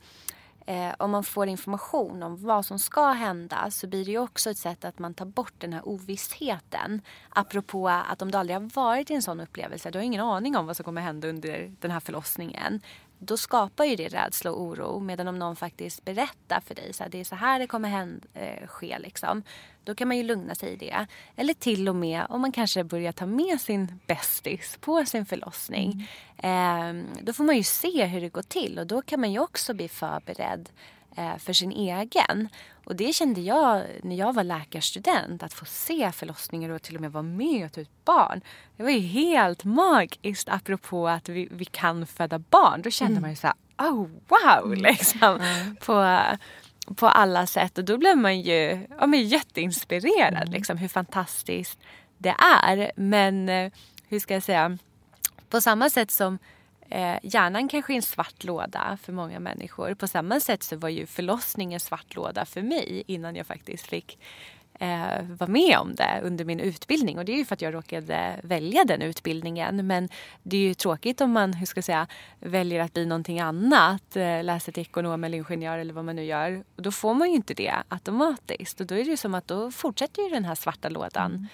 eh, om man får information om vad som ska hända så blir det ju också ett sätt att man tar bort den här ovissheten. Apropå att om du aldrig har varit i en sån upplevelse, du har ingen aning om vad som kommer hända under den här förlossningen då skapar ju det rädsla och oro. Medan om någon faktiskt berättar för dig så här, det är så här det kommer hända, eh, ske. Liksom, då kan man ju lugna sig i det. Eller till och med om man kanske börjar ta med sin bästis på sin förlossning. Mm. Eh, då får man ju se hur det går till och då kan man ju också bli förberedd eh, för sin egen. Och det kände jag när jag var läkarstudent, att få se förlossningar och till och med vara med och ta ut barn. Det var ju helt magiskt apropå att vi, vi kan föda barn. Då kände mm. man ju så här, oh wow mm. liksom. Mm. På, på alla sätt och då blev man ju ja, men jätteinspirerad mm. liksom hur fantastiskt det är. Men eh, hur ska jag säga, på samma sätt som Eh, hjärnan kanske är en svart låda för många människor. På samma sätt så var ju förlossningen en svart låda för mig innan jag faktiskt fick eh, vara med om det under min utbildning. Och det är ju för att jag råkade välja den utbildningen. Men det är ju tråkigt om man hur ska jag säga, väljer att bli någonting annat. Eh, läsa till ekonom eller ingenjör eller vad man nu gör. Och då får man ju inte det automatiskt. Och då är det ju som att då fortsätter ju den här svarta lådan. Mm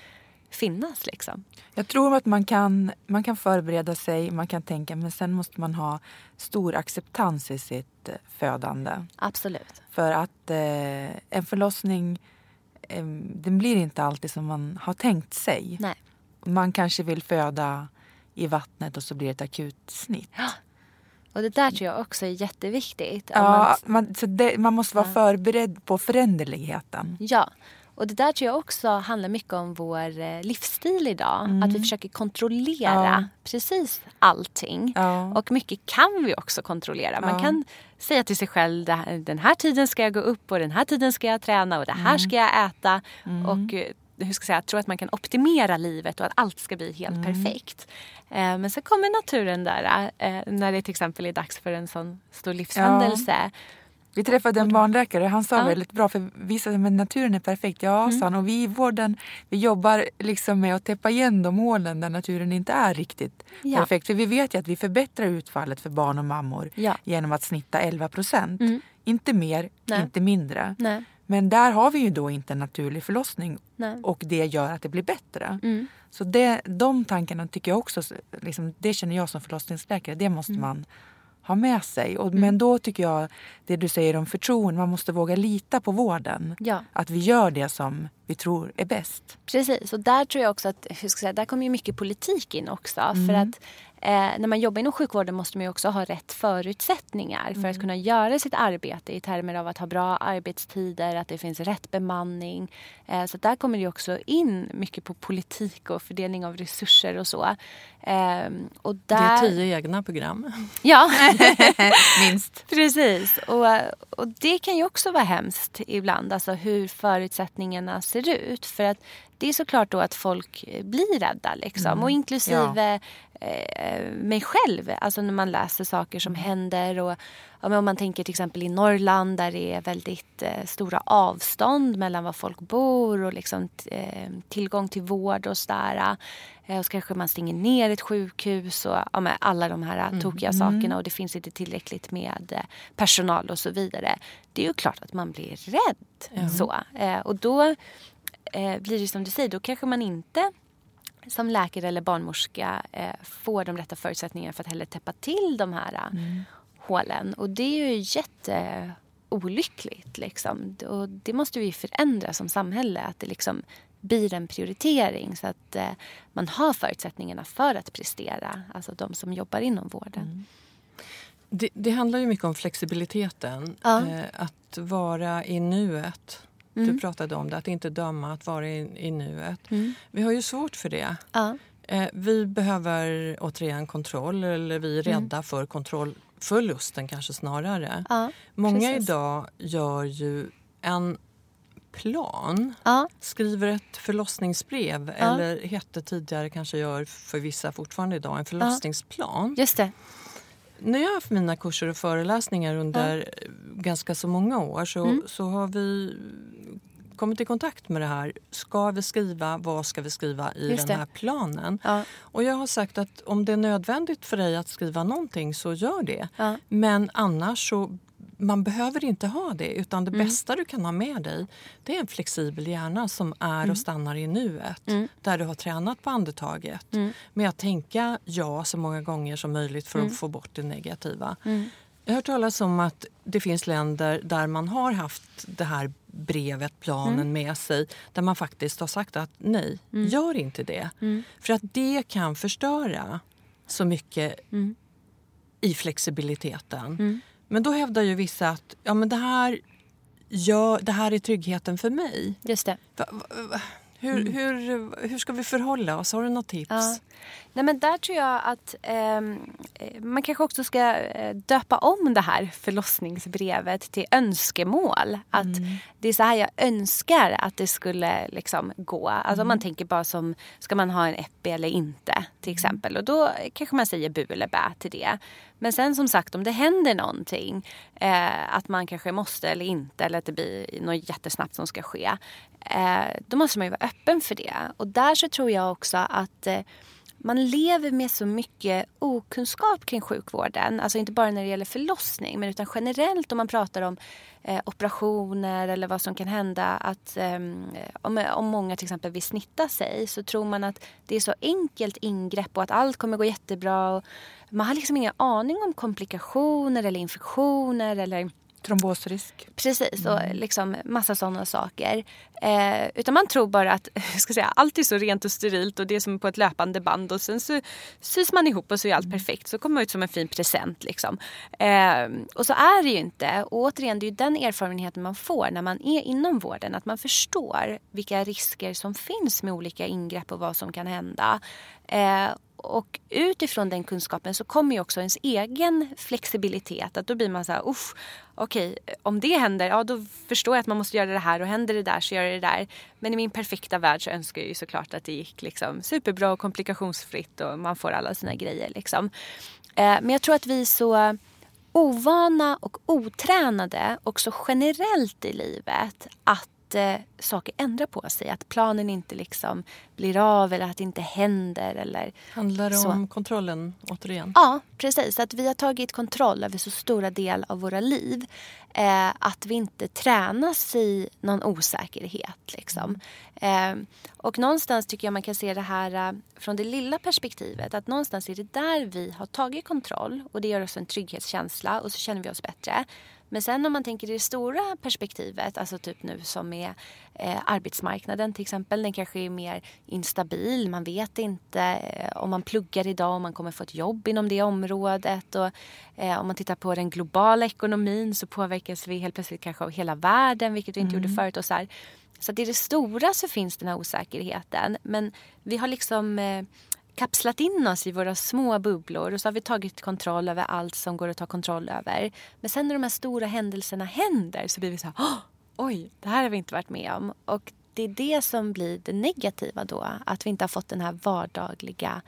finnas. Liksom. Jag tror att man kan, man kan förbereda sig, man kan tänka men sen måste man ha stor acceptans i sitt eh, födande. Absolut. För att eh, en förlossning eh, den blir inte alltid som man har tänkt sig. Nej. Man kanske vill föda i vattnet och så blir det ett akut snitt. Ja. Och det där tror jag också är jätteviktigt. Ja, man, man, så det, man måste vara ja. förberedd på föränderligheten. Ja, och det där tror jag också handlar mycket om vår eh, livsstil idag. Mm. Att vi försöker kontrollera ja. precis allting. Ja. Och mycket kan vi också kontrollera. Man ja. kan säga till sig själv den här tiden ska jag gå upp och den här tiden ska jag träna och det här mm. ska jag äta. Mm. Och eh, hur ska jag säga, tro att man kan optimera livet och att allt ska bli helt mm. perfekt. Eh, men så kommer naturen där när det till exempel är dags för en sån stor livshändelse. Vi träffade en barnläkare han sa ja. väldigt bra, för vi sa att naturen är perfekt. Ja, mm. sa Och vi i vården vi jobbar liksom med att täppa igen de hålen där naturen inte är riktigt ja. perfekt. För vi vet ju att vi förbättrar utfallet för barn och mammor ja. genom att snitta 11 procent. Mm. Inte mer, Nej. inte mindre. Nej. Men där har vi ju då inte en naturlig förlossning Nej. och det gör att det blir bättre. Mm. Så det, de tankarna tycker jag också, liksom, det känner jag som förlossningsläkare, det måste mm. man ha med sig. Och, mm. Men då tycker jag, det du säger om förtroende, man måste våga lita på vården. Ja. Att vi gör det som vi tror är bäst. Precis, och där tror jag också att, hur ska jag säga, där kommer ju mycket politik in också. Mm. För att eh, när man jobbar inom sjukvården måste man ju också ha rätt förutsättningar för mm. att kunna göra sitt arbete i termer av att ha bra arbetstider, att det finns rätt bemanning. Eh, så där kommer det också in mycket på politik och fördelning av resurser och så. Eh, och där... Det är tio egna program. Ja, minst. Precis. Och, och det kan ju också vara hemskt ibland, alltså hur förutsättningarna ser ut. För att det är såklart då att folk blir rädda liksom. Mm. Och inklusive ja. eh, mig själv. Alltså när man läser saker som händer. Och, ja, om man tänker till exempel i Norrland där det är väldigt eh, stora avstånd mellan var folk bor och liksom, eh, tillgång till vård och sådär. Eh, och så kanske man stänger ner ett sjukhus och ja, alla de här mm. tokiga mm. sakerna och det finns inte tillräckligt med eh, personal och så vidare. Det är ju klart att man blir rädd. Mm. Så. Eh, och då eh, blir det som du säger, då kanske man inte som läkare eller barnmorska eh, får de rätta förutsättningarna för att heller täppa till de här eh, mm. hålen. Och det är ju jätteolyckligt. Liksom. Och det måste vi förändra som samhälle. Att det liksom blir en prioritering så att eh, man har förutsättningarna för att prestera. Alltså de som jobbar inom vården. Mm. Det, det, handlar ju mycket om flexibiliteten. Ja. Eh, att vara i nuet. Mm. Du pratade om det, att inte döma, att vara i, i nuet. Mm. Vi har ju svårt för det. Ja. Eh, vi behöver återigen kontroll, eller vi är mm. rädda för kontrollförlusten kanske snarare. Ja, Många precis. idag gör ju en plan, ja. skriver ett förlossningsbrev eller hette tidigare, kanske gör för vissa fortfarande idag, en förlossningsplan. Just det när jag har haft mina kurser och föreläsningar under ja. ganska så många år så, mm. så har vi kommit i kontakt med det här. Ska vi skriva? Vad ska vi skriva i Just den här det. planen? Ja. Och jag har sagt att om det är nödvändigt för dig att skriva någonting så gör det. Ja. Men annars så man behöver inte ha det utan det mm. bästa du kan ha med dig det är en flexibel hjärna som är mm. och stannar i nuet. Mm. Där du har tränat på andetaget. Mm. Med att tänka ja så många gånger som möjligt för att mm. få bort det negativa. Mm. Jag har hört talas om att det finns länder där man har haft det här brevet, planen mm. med sig där man faktiskt har sagt att nej, mm. gör inte det. Mm. För att det kan förstöra så mycket i flexibiliteten. Men då hävdar ju vissa att ja, men det, här gör, det här är tryggheten för mig. Just det. Va, va, va, hur, mm. hur, hur ska vi förhålla oss? Har du något tips? Ja. Nej, men där tror jag att eh, man kanske också ska eh, döpa om det här förlossningsbrevet till önskemål. Att mm. Det är så här jag önskar att det skulle liksom gå. Alltså mm. man tänker bara som, ska man ha en epi eller inte till mm. exempel. Och då kanske man säger bu eller bä till det. Men sen som sagt om det händer någonting, eh, att man kanske måste eller inte eller att det blir något jättesnabbt som ska ske. Eh, då måste man ju vara öppen för det. Och där så tror jag också att eh, man lever med så mycket okunskap kring sjukvården. Alltså inte bara när det gäller förlossning men utan generellt om man pratar om eh, operationer eller vad som kan hända. Att, eh, om, om många till exempel vill snitta sig så tror man att det är så enkelt ingrepp och att allt kommer gå jättebra. Och man har liksom ingen aning om komplikationer eller infektioner eller Trombosrisk. Precis, och mm. liksom massa sådana saker. Eh, utan man tror bara att ska säga, allt är så rent och sterilt och det är som på ett löpande band och sen så sys man ihop och så är allt mm. perfekt. Så kommer man ut som en fin present. Liksom. Eh, och så är det ju inte. Och återigen, det är ju den erfarenheten man får när man är inom vården. Att man förstår vilka risker som finns med olika ingrepp och vad som kan hända. Eh, och utifrån den kunskapen så kommer ju också ens egen flexibilitet. Att då blir man så här, usch, okej, om det händer, ja då förstår jag att man måste göra det här och händer det där så gör jag det där. Men i min perfekta värld så önskar jag ju såklart att det gick liksom superbra och komplikationsfritt och man får alla sina grejer liksom. Eh, men jag tror att vi är så ovana och otränade också generellt i livet att eh, saker ändrar på sig. Att planen inte liksom blir av eller att det inte händer. Eller Handlar det så. om kontrollen återigen? Ja, precis. Att vi har tagit kontroll över så stora del av våra liv. Eh, att vi inte tränas i någon osäkerhet. Liksom. Eh, och någonstans tycker jag man kan se det här eh, från det lilla perspektivet. Att någonstans är det där vi har tagit kontroll och det gör oss en trygghetskänsla och så känner vi oss bättre. Men sen om man tänker i det stora perspektivet, alltså typ nu som med eh, arbetsmarknaden till exempel. Den kanske är mer instabil. Man vet inte eh, om man pluggar idag om man kommer få ett jobb inom det området. Och, eh, om man tittar på den globala ekonomin så påverkas vi helt plötsligt kanske av hela världen, vilket vi inte mm. gjorde förut. Och så här. Så att i det stora så finns den här osäkerheten. Men vi har liksom eh, kapslat in oss i våra små bubblor och så har vi tagit kontroll över allt som går att ta kontroll över. Men sen när de här stora händelserna händer så blir vi så här, oj, det här har vi inte varit med om. Och det är det som blir det negativa då, att vi inte har fått den här vardagliga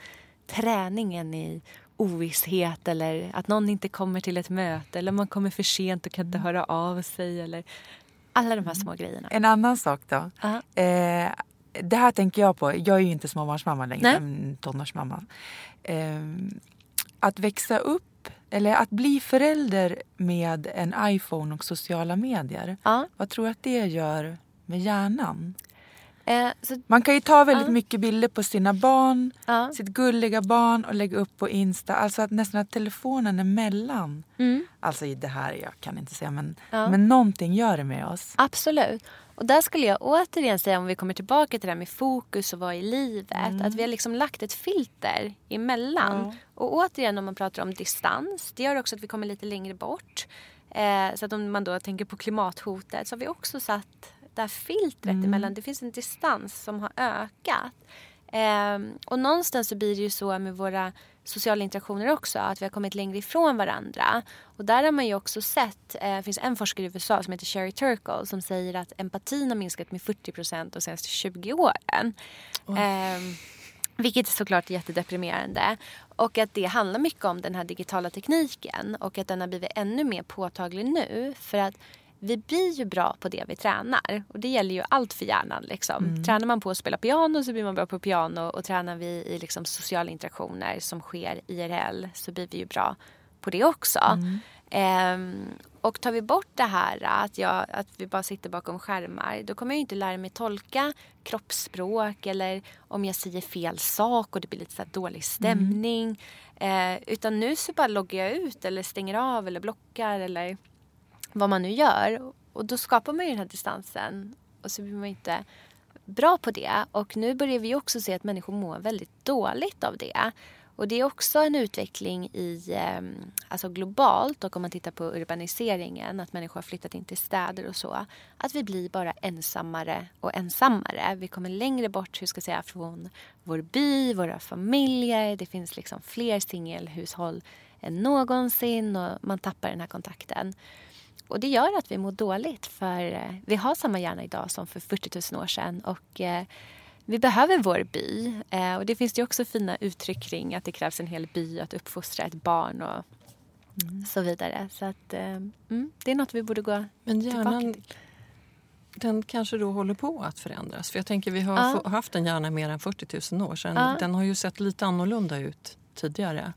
träningen i ovisshet eller att någon inte kommer till ett möte eller man kommer för sent och kan inte höra av sig eller alla de här små grejerna. En annan sak då. Uh -huh. eh, det här tänker jag på. Jag är ju inte småbarnsmamma längre, utan tonårsmamma. Eh, att växa upp, eller att bli förälder med en iPhone och sociala medier. Ja. Vad tror du att det gör med hjärnan? Eh, så, Man kan ju ta väldigt ja. mycket bilder på sina barn, ja. sitt gulliga barn och lägga upp på Insta. Alltså att nästan att telefonen är mellan. Mm. Alltså det här, jag kan inte säga men, men någonting gör det med oss. Absolut. Och där skulle jag återigen säga, om vi kommer tillbaka till det här med fokus och vara i livet, mm. att vi har liksom lagt ett filter emellan. Mm. Och återigen om man pratar om distans, det gör också att vi kommer lite längre bort. Eh, så att om man då tänker på klimathotet så har vi också satt det här filtret mm. emellan. Det finns en distans som har ökat. Eh, och någonstans så blir det ju så med våra sociala interaktioner också, att vi har kommit längre ifrån varandra. Och där har man ju också sett, eh, det finns en forskare i USA som heter Sherry Turkle som säger att empatin har minskat med 40 procent de senaste 20 åren. Oh. Eh, vilket är såklart jättedeprimerande. Och att det handlar mycket om den här digitala tekniken och att den har blivit ännu mer påtaglig nu. För att vi blir ju bra på det vi tränar. Och det gäller ju allt för hjärnan. Liksom. Mm. Tränar man på att spela piano så blir man bra på piano. Och tränar vi i liksom, sociala interaktioner som sker IRL så blir vi ju bra på det också. Mm. Um, Och tar vi bort det här att, jag, att vi bara sitter bakom skärmar då kommer jag inte lära mig tolka kroppsspråk eller om jag säger fel sak och det blir lite så dålig stämning. Mm. Eh, utan nu så bara loggar jag ut eller stänger av eller blockar eller vad man nu gör. Och då skapar man ju den här distansen och så blir man inte bra på det. Och nu börjar vi också se att människor mår väldigt dåligt av det. Och det är också en utveckling i, ehm, alltså globalt och om man tittar på urbaniseringen, att människor har flyttat in till städer och så. Att vi blir bara ensammare och ensammare. Vi kommer längre bort hur ska jag säga, från vår by, våra familjer. Det finns liksom fler singelhushåll än någonsin och man tappar den här kontakten. Och det gör att vi mår dåligt för eh, vi har samma hjärna idag som för 40 000 år sedan. Och, eh, vi behöver vår by. Eh, och det finns det också fina uttryck kring att det krävs en hel by att uppfostra ett barn och mm. så vidare. Så att, mm, det är något vi borde gå Men hjärnan, tillbaka till. Den kanske då håller på att förändras. För jag tänker vi har ja. haft en hjärna mer än 40 000 år sedan. Ja. Den har ju sett lite annorlunda ut tidigare.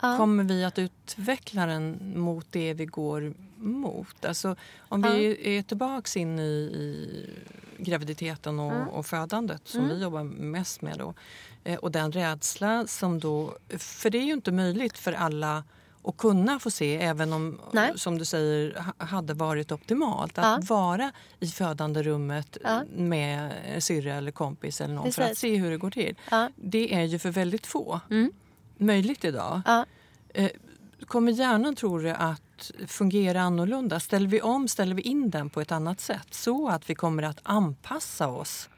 Ja. Kommer vi att utveckla den mot det vi går mot? Alltså, om vi är tillbaks in i, i graviditeten och, mm. och födandet som mm. vi jobbar mest med då. Eh, och den rädsla som då... För det är ju inte möjligt för alla att kunna få se även om, Nej. som du säger, hade varit optimalt. Att ja. vara i födande rummet ja. med syrra eller kompis eller någon Precis. för att se hur det går till. Ja. Det är ju för väldigt få mm. Möjligt idag. Eh, kommer hjärnan, tror du, att fungera annorlunda? Ställer vi om, ställer vi in den på ett annat sätt så att vi kommer att anpassa oss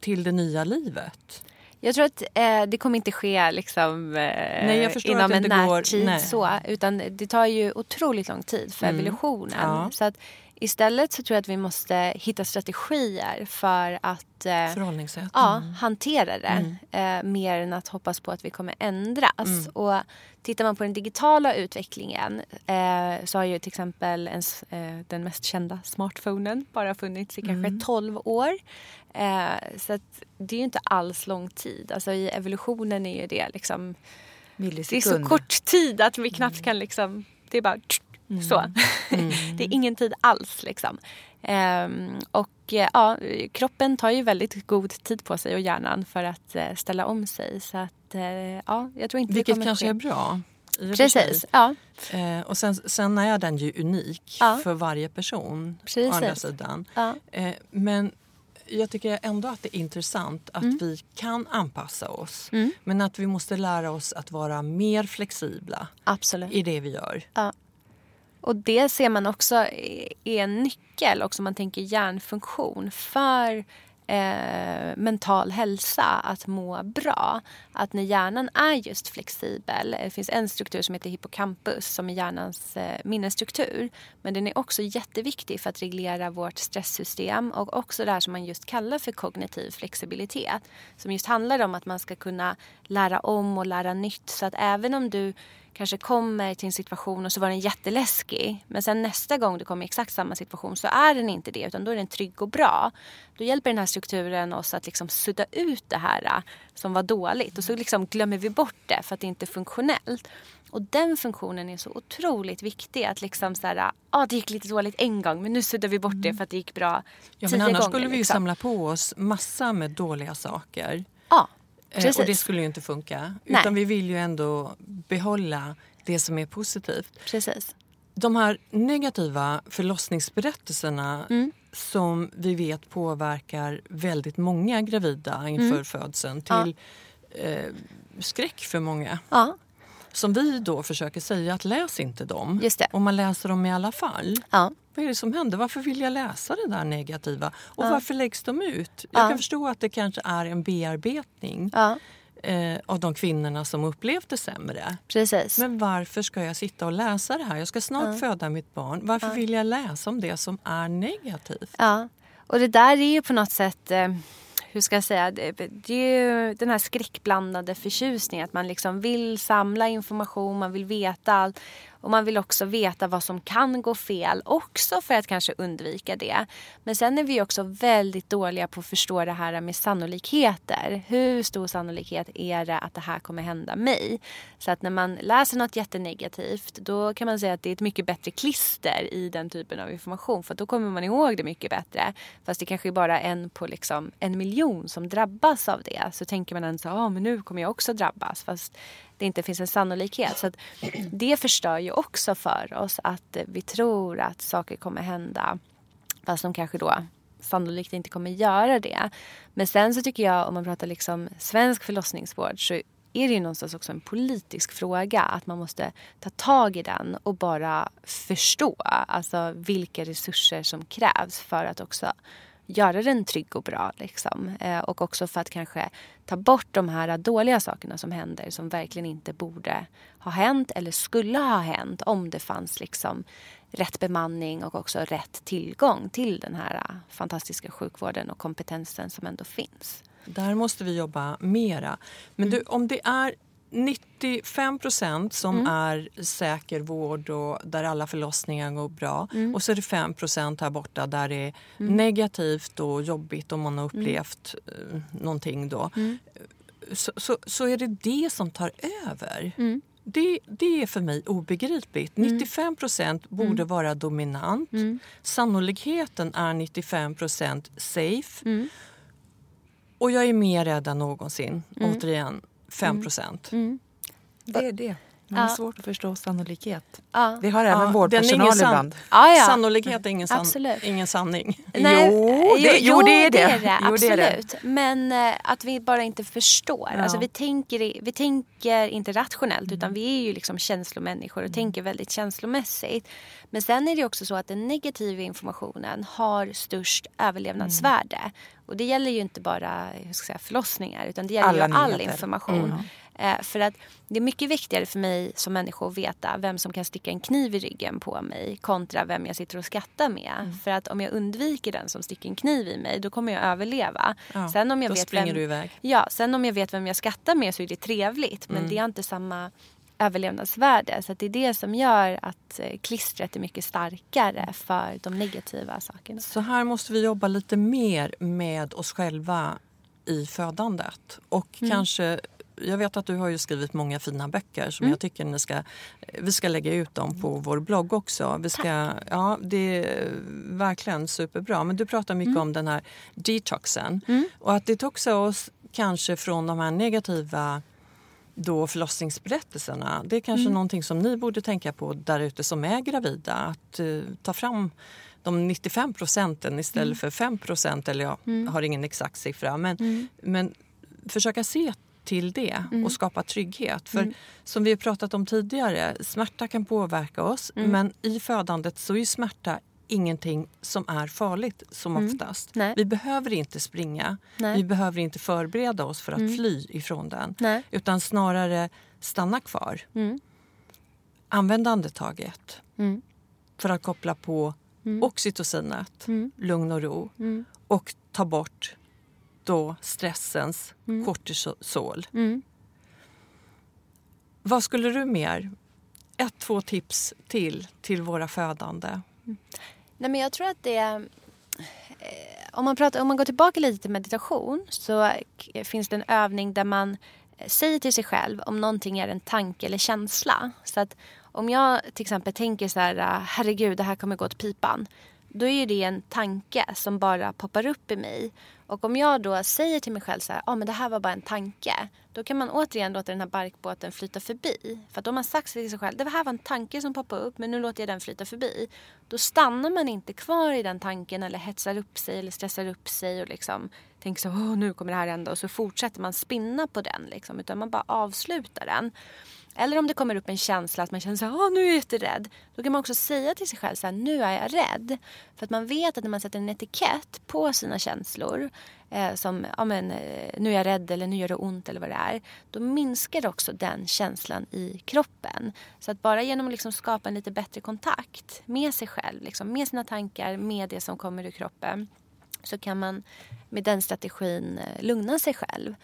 till det nya livet? Jag tror att eh, det kommer inte ske liksom, eh, nej, inom en närtid. Så, utan det tar ju otroligt lång tid för mm. evolutionen. Ja. Så att istället så tror jag att vi måste hitta strategier för att eh, ja, mm. hantera det. Mm. Eh, mer än att hoppas på att vi kommer ändras. Mm. Och Tittar man på den digitala utvecklingen eh, så har ju till exempel en, eh, den mest kända smartphonen bara funnits i kanske mm. 12 år. Eh, så att det är ju inte alls lång tid. Alltså i evolutionen är ju det liksom... Det är så kort tid att vi knappt mm. kan liksom... Det är bara mm. så. Mm. det är ingen tid alls liksom. Um, och ja, kroppen tar ju väldigt god tid på sig och hjärnan för att uh, ställa om sig. Så att uh, ja, jag tror inte Vilket det kanske ske. är bra. Precis. Ja. Uh, och sen, sen är den ju unik ja. för varje person. Precis. Å andra sidan. Ja. men jag tycker ändå att det är intressant att mm. vi kan anpassa oss. Mm. Men att vi måste lära oss att vara mer flexibla Absolut. i det vi gör. Ja. Och det ser man också är en nyckel, också om man tänker hjärnfunktion, för eh, mental hälsa, att må bra. Att när hjärnan är just flexibel, det finns en struktur som heter hippocampus som är hjärnans eh, minnesstruktur. Men den är också jätteviktig för att reglera vårt stresssystem och också det här som man just kallar för kognitiv flexibilitet. Som just handlar om att man ska kunna lära om och lära nytt. Så att även om du kanske kommer till en situation och så var den jätteläskig. Men sen nästa gång du kommer i exakt samma situation så är den inte det utan då är den trygg och bra. Då hjälper den här strukturen oss att liksom sudda ut det här äh, som var dåligt och så liksom glömmer vi bort det för att det inte är funktionellt. Och den funktionen är så otroligt viktig. Att liksom så här, ah, det gick lite dåligt en gång men nu suddar vi bort det mm. för att det gick bra ja, men Annars gånger, skulle vi ju liksom. samla på oss massa med dåliga saker. Ja, precis. Eh, och det skulle ju inte funka. Nej. Utan vi vill ju ändå behålla det som är positivt. Precis. De här negativa förlossningsberättelserna mm. som vi vet påverkar väldigt många gravida inför mm. födseln till ja. eh, skräck för många. Ja. Som vi då försöker säga att läs inte dem. Just det. Och man läser dem i alla fall. Ja. Vad är det som händer? Varför vill jag läsa det där negativa? Och varför läggs de ut? Jag kan förstå att det kanske är en bearbetning eh, av de kvinnorna som upplevt det sämre. Precis. Men varför ska jag sitta och läsa det här? Jag ska snart ja. föda mitt barn. Varför ja. vill jag läsa om det som är negativt? Ja, och det där är ju på något sätt eh, hur ska jag säga, det, det är ju den här skräckblandade förtjusningen. Att man liksom vill samla information, man vill veta allt. Och man vill också veta vad som kan gå fel också för att kanske undvika det. Men sen är vi också väldigt dåliga på att förstå det här med sannolikheter. Hur stor sannolikhet är det att det här kommer hända mig? Så att när man läser något jättenegativt då kan man säga att det är ett mycket bättre klister i den typen av information för då kommer man ihåg det mycket bättre. Fast det kanske är bara en på liksom en miljon som drabbas av det. Så tänker man ändå så ah, men nu kommer jag också drabbas. Fast det inte finns en sannolikhet. Så att det förstör ju också för oss att vi tror att saker kommer hända fast de kanske då sannolikt inte kommer göra det. Men sen så tycker jag om man pratar liksom svensk förlossningsvård så är det ju någonstans också en politisk fråga. Att man måste ta tag i den och bara förstå alltså vilka resurser som krävs för att också göra den trygg och bra. Liksom. Eh, och också för att kanske ta bort de här dåliga sakerna som händer som verkligen inte borde ha hänt eller skulle ha hänt om det fanns liksom rätt bemanning och också rätt tillgång till den här eh, fantastiska sjukvården och kompetensen som ändå finns. Där måste vi jobba mera. Men du, mm. om det är 95 procent som mm. är säker vård och där alla förlossningar går bra. Mm. Och så är det 5 procent här borta där det är mm. negativt och jobbigt om man har mm. upplevt mm. någonting. Då. Mm. Så, så, så, är det det som tar över. Mm. Det, det är för mig obegripligt. 95 procent borde vara dominant. Sannolikheten är 95 procent safe. Och jag är mer rädd än någonsin. Återigen, 5 procent. Mm. Mm. Det är det. Man har ja. svårt att förstå sannolikhet. Ja. Vi har även ja, vårdpersonal san ibland. Ja, ja. Sannolikhet är ingen, san ingen sanning. Nej, jo, det, jo, det är det. det, är det jo, absolut. Det är det. Men äh, att vi bara inte förstår. Ja. Alltså, vi, tänker, vi tänker inte rationellt utan vi är ju liksom känslomänniskor och mm. tänker väldigt känslomässigt. Men sen är det också så att den negativa informationen har störst överlevnadsvärde. Mm. Och det gäller ju inte bara ska jag säga, förlossningar utan det gäller Alla ju all nyheter. information. Mm. Eh, för att det är mycket viktigare för mig som människa att veta vem som kan sticka en kniv i ryggen på mig kontra vem jag sitter och skrattar med. Mm. För att om jag undviker den som sticker en kniv i mig då kommer jag överleva. Ja, sen om jag då vet springer vem, du iväg. Ja, sen om jag vet vem jag skrattar med så är det trevligt. Men mm. det har inte samma överlevnadsvärde. Så det är det som gör att eh, klistret är mycket starkare för de negativa sakerna. Så här måste vi jobba lite mer med oss själva i födandet. Och mm. kanske jag vet att du har ju skrivit många fina böcker som mm. jag tycker ni ska, vi ska lägga ut dem på vår blogg också. Vi ska, ja, det är verkligen superbra. Men du pratar mycket mm. om den här detoxen. Mm. Och att detoxa oss kanske från de här negativa då förlossningsberättelserna. Det är kanske mm. någonting som ni borde tänka på där ute som är gravida. Att uh, ta fram de 95 procenten istället mm. för 5 procent. Eller jag mm. har ingen exakt siffra. Men, mm. men försöka se till det mm. och skapa trygghet. För mm. som vi har pratat om tidigare, smärta kan påverka oss mm. men i födandet så är smärta ingenting som är farligt som mm. oftast. Vi behöver inte springa, Nej. vi behöver inte förbereda oss för att mm. fly ifrån den. Nej. Utan snarare stanna kvar. Mm. Använd andetaget mm. för att koppla på mm. oxytocinet, mm. lugn och ro och ta bort då stressens mm. kortisol. Mm. Vad skulle du mer? Ett, två tips till till våra födande. Nej, men jag tror att det... Eh, om, man pratar, om man går tillbaka lite till meditation så finns det en övning där man säger till sig själv om någonting är en tanke eller känsla. Så att om jag till exempel tänker så här, herregud det här kommer gå åt pipan. Då är det en tanke som bara poppar upp i mig. Och om jag då säger till mig själv så här, ah, men det här var bara en tanke. Då kan man återigen låta den här barkbåten flyta förbi. För att om har man sagt till sig själv, det här var en tanke som poppade upp men nu låter jag den flyta förbi. Då stannar man inte kvar i den tanken eller hetsar upp sig eller stressar upp sig och liksom tänker så, oh, nu kommer det här hända och så fortsätter man spinna på den liksom. Utan man bara avslutar den. Eller om det kommer upp en känsla att man känner att ah, nu är jag jätterädd. Då kan man också säga till sig själv så här, nu är jag rädd. För att man vet att när man sätter en etikett på sina känslor eh, som ja, men, eh, nu är jag rädd eller nu gör det ont eller vad det är. Då minskar också den känslan i kroppen. Så att bara genom att liksom skapa en lite bättre kontakt med sig själv, liksom, med sina tankar, med det som kommer ur kroppen så kan man med den strategin eh, lugna sig själv.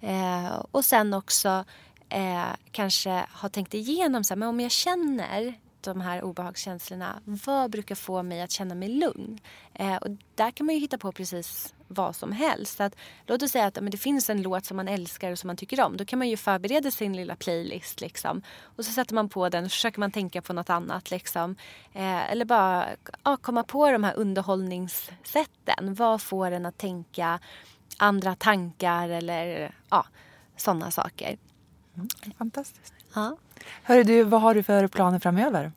Eh, och sen också eh, kanske har tänkt igenom så här, men om jag känner de här obehagskänslorna, vad brukar få mig att känna mig lugn? Eh, och där kan man ju hitta på precis vad som helst. Att, låt oss säga att men det finns en låt som man älskar och som man tycker om. Då kan man ju förbereda sin lilla playlist. Liksom. Och så sätter man på den och försöker man tänka på något annat. Liksom. Eh, eller bara ja, komma på de här underhållningssätten. Vad får en att tänka andra tankar eller ja, sådana saker. Mm, fantastiskt. Ja. Hörru du, vad har du för planer framöver?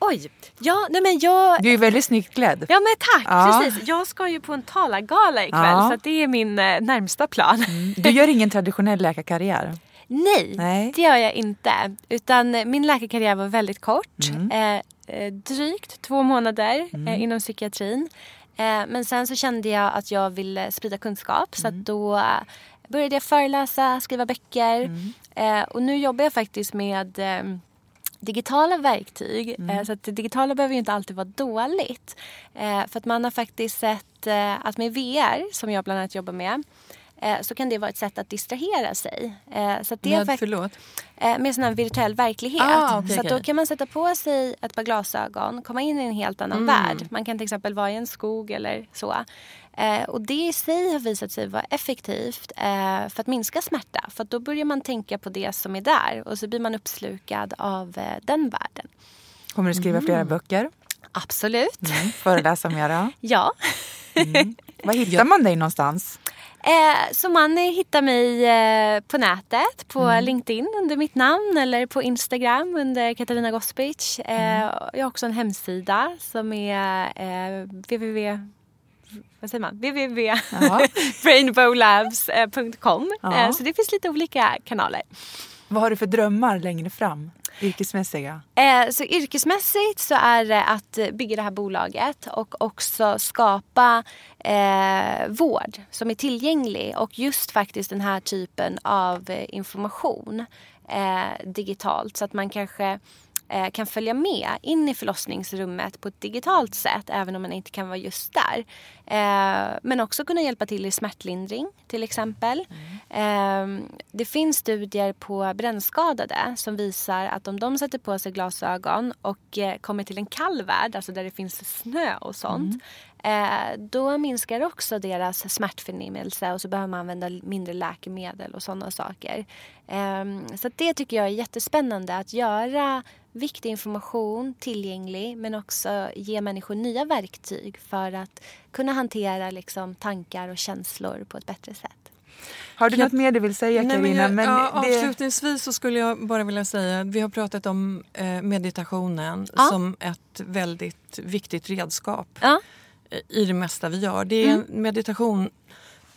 Oj! Ja, nej men jag... Du är väldigt snyggt klädd. Ja men tack! Ja. Precis. Jag ska ju på en talargala ikväll ja. så det är min eh, närmsta plan. Mm. Du gör ingen traditionell läkarkarriär? Nej, nej, det gör jag inte. Utan min läkarkarriär var väldigt kort. Mm. Eh, eh drygt två månader mm. eh, inom psykiatrin. Eh, men sen så kände jag att jag ville sprida kunskap så mm. då började jag föreläsa, skriva böcker. Mm. Eh, och nu jobbar jag faktiskt med eh, digitala verktyg. Mm. Eh, så att det digitala behöver ju inte alltid vara dåligt. Eh, för att man har faktiskt sett eh, att med VR, som jag bland annat jobbar med, så kan det vara ett sätt att distrahera sig. Så att det med, förlåt? Med sån här virtuell verklighet. Ah, okay, så okay. då kan man sätta på sig ett par glasögon, komma in i en helt annan mm. värld. Man kan till exempel vara i en skog eller så. Eh, och det i sig har visat sig vara effektivt eh, för att minska smärta. För då börjar man tänka på det som är där och så blir man uppslukad av eh, den världen. Kommer du skriva mm. flera böcker? Absolut. Mm. Föreläsa mera? ja. mm. Var hittar man dig någonstans? Eh, så man hittar mig eh, på nätet, på mm. LinkedIn under mitt namn eller på Instagram under Katarina Gospic. Eh, mm. Jag har också en hemsida som är eh, www vad säger man, www.brainbowlabs.com. Eh, så det finns lite olika kanaler. Vad har du för drömmar längre fram? Yrkesmässiga? Eh, så yrkesmässigt så är det att bygga det här bolaget och också skapa eh, vård som är tillgänglig och just faktiskt den här typen av eh, information eh, digitalt så att man kanske kan följa med in i förlossningsrummet på ett digitalt sätt även om man inte kan vara just där. Eh, men också kunna hjälpa till i smärtlindring till exempel. Mm. Eh, det finns studier på brännskadade som visar att om de sätter på sig glasögon och eh, kommer till en kall värld, alltså där det finns snö och sånt, mm eh, då minskar också deras smärtförnimmelse och så behöver man använda mindre läkemedel och sådana saker. Eh, så det tycker jag är jättespännande att göra viktig information tillgänglig men också ge människor nya verktyg för att kunna hantera liksom, tankar och känslor på ett bättre sätt. Har du något mer du vill säga Karina? Men ja, det... Avslutningsvis så skulle jag bara vilja säga att vi har pratat om eh, meditationen ja. som ett väldigt viktigt redskap ja. i det mesta vi gör. Det är mm. meditation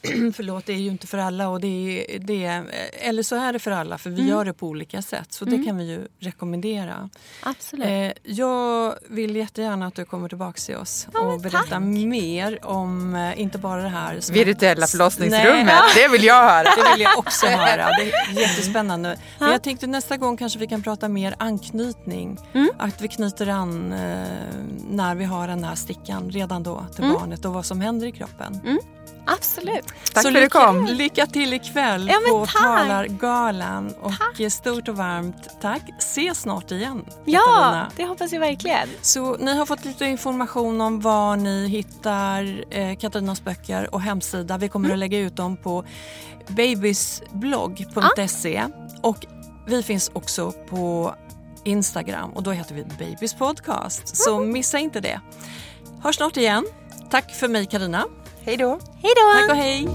förlåt, det är ju inte för alla. Och det är, det är, eller så är det för alla, för vi mm. gör det på olika sätt. Så mm. det kan vi ju rekommendera. Absolut. Eh, jag vill jättegärna att du kommer tillbaka till oss ja, och berättar tack. mer om, eh, inte bara det här... Som Virtuella förlossningsrummet, Nej. det vill jag höra. Det vill jag också höra. Det är jättespännande. Men jag tänkte nästa gång kanske vi kan prata mer anknytning. Mm. Att vi knyter an eh, när vi har den här stickan redan då till mm. barnet och vad som händer i kroppen. Mm. Absolut. Tack Så för att du kom. Lycka till ikväll ja, på Talargalan. Och tack. stort och varmt tack. Ses snart igen. Ja, Katarina. det hoppas jag verkligen. Så ni har fått lite information om var ni hittar eh, Katarinas böcker och hemsida. Vi kommer mm. att lägga ut dem på babysblogg.se. Ah. Och vi finns också på Instagram och då heter vi Babys podcast. Så missa inte det. Hörs snart igen. Tack för mig Karina. Hej då. Hej då. Tack och hej.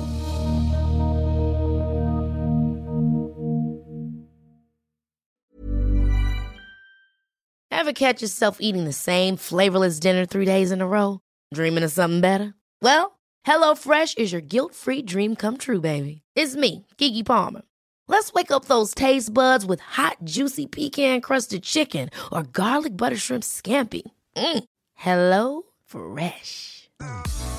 Ever catch yourself eating the same flavorless dinner three days in a row? Dreaming of something better? Well, Hello Fresh is your guilt-free dream come true, baby. It's me, Kiki Palmer. Let's wake up those taste buds with hot, juicy pecan-crusted chicken or garlic butter shrimp scampi. Mm. Hello Fresh.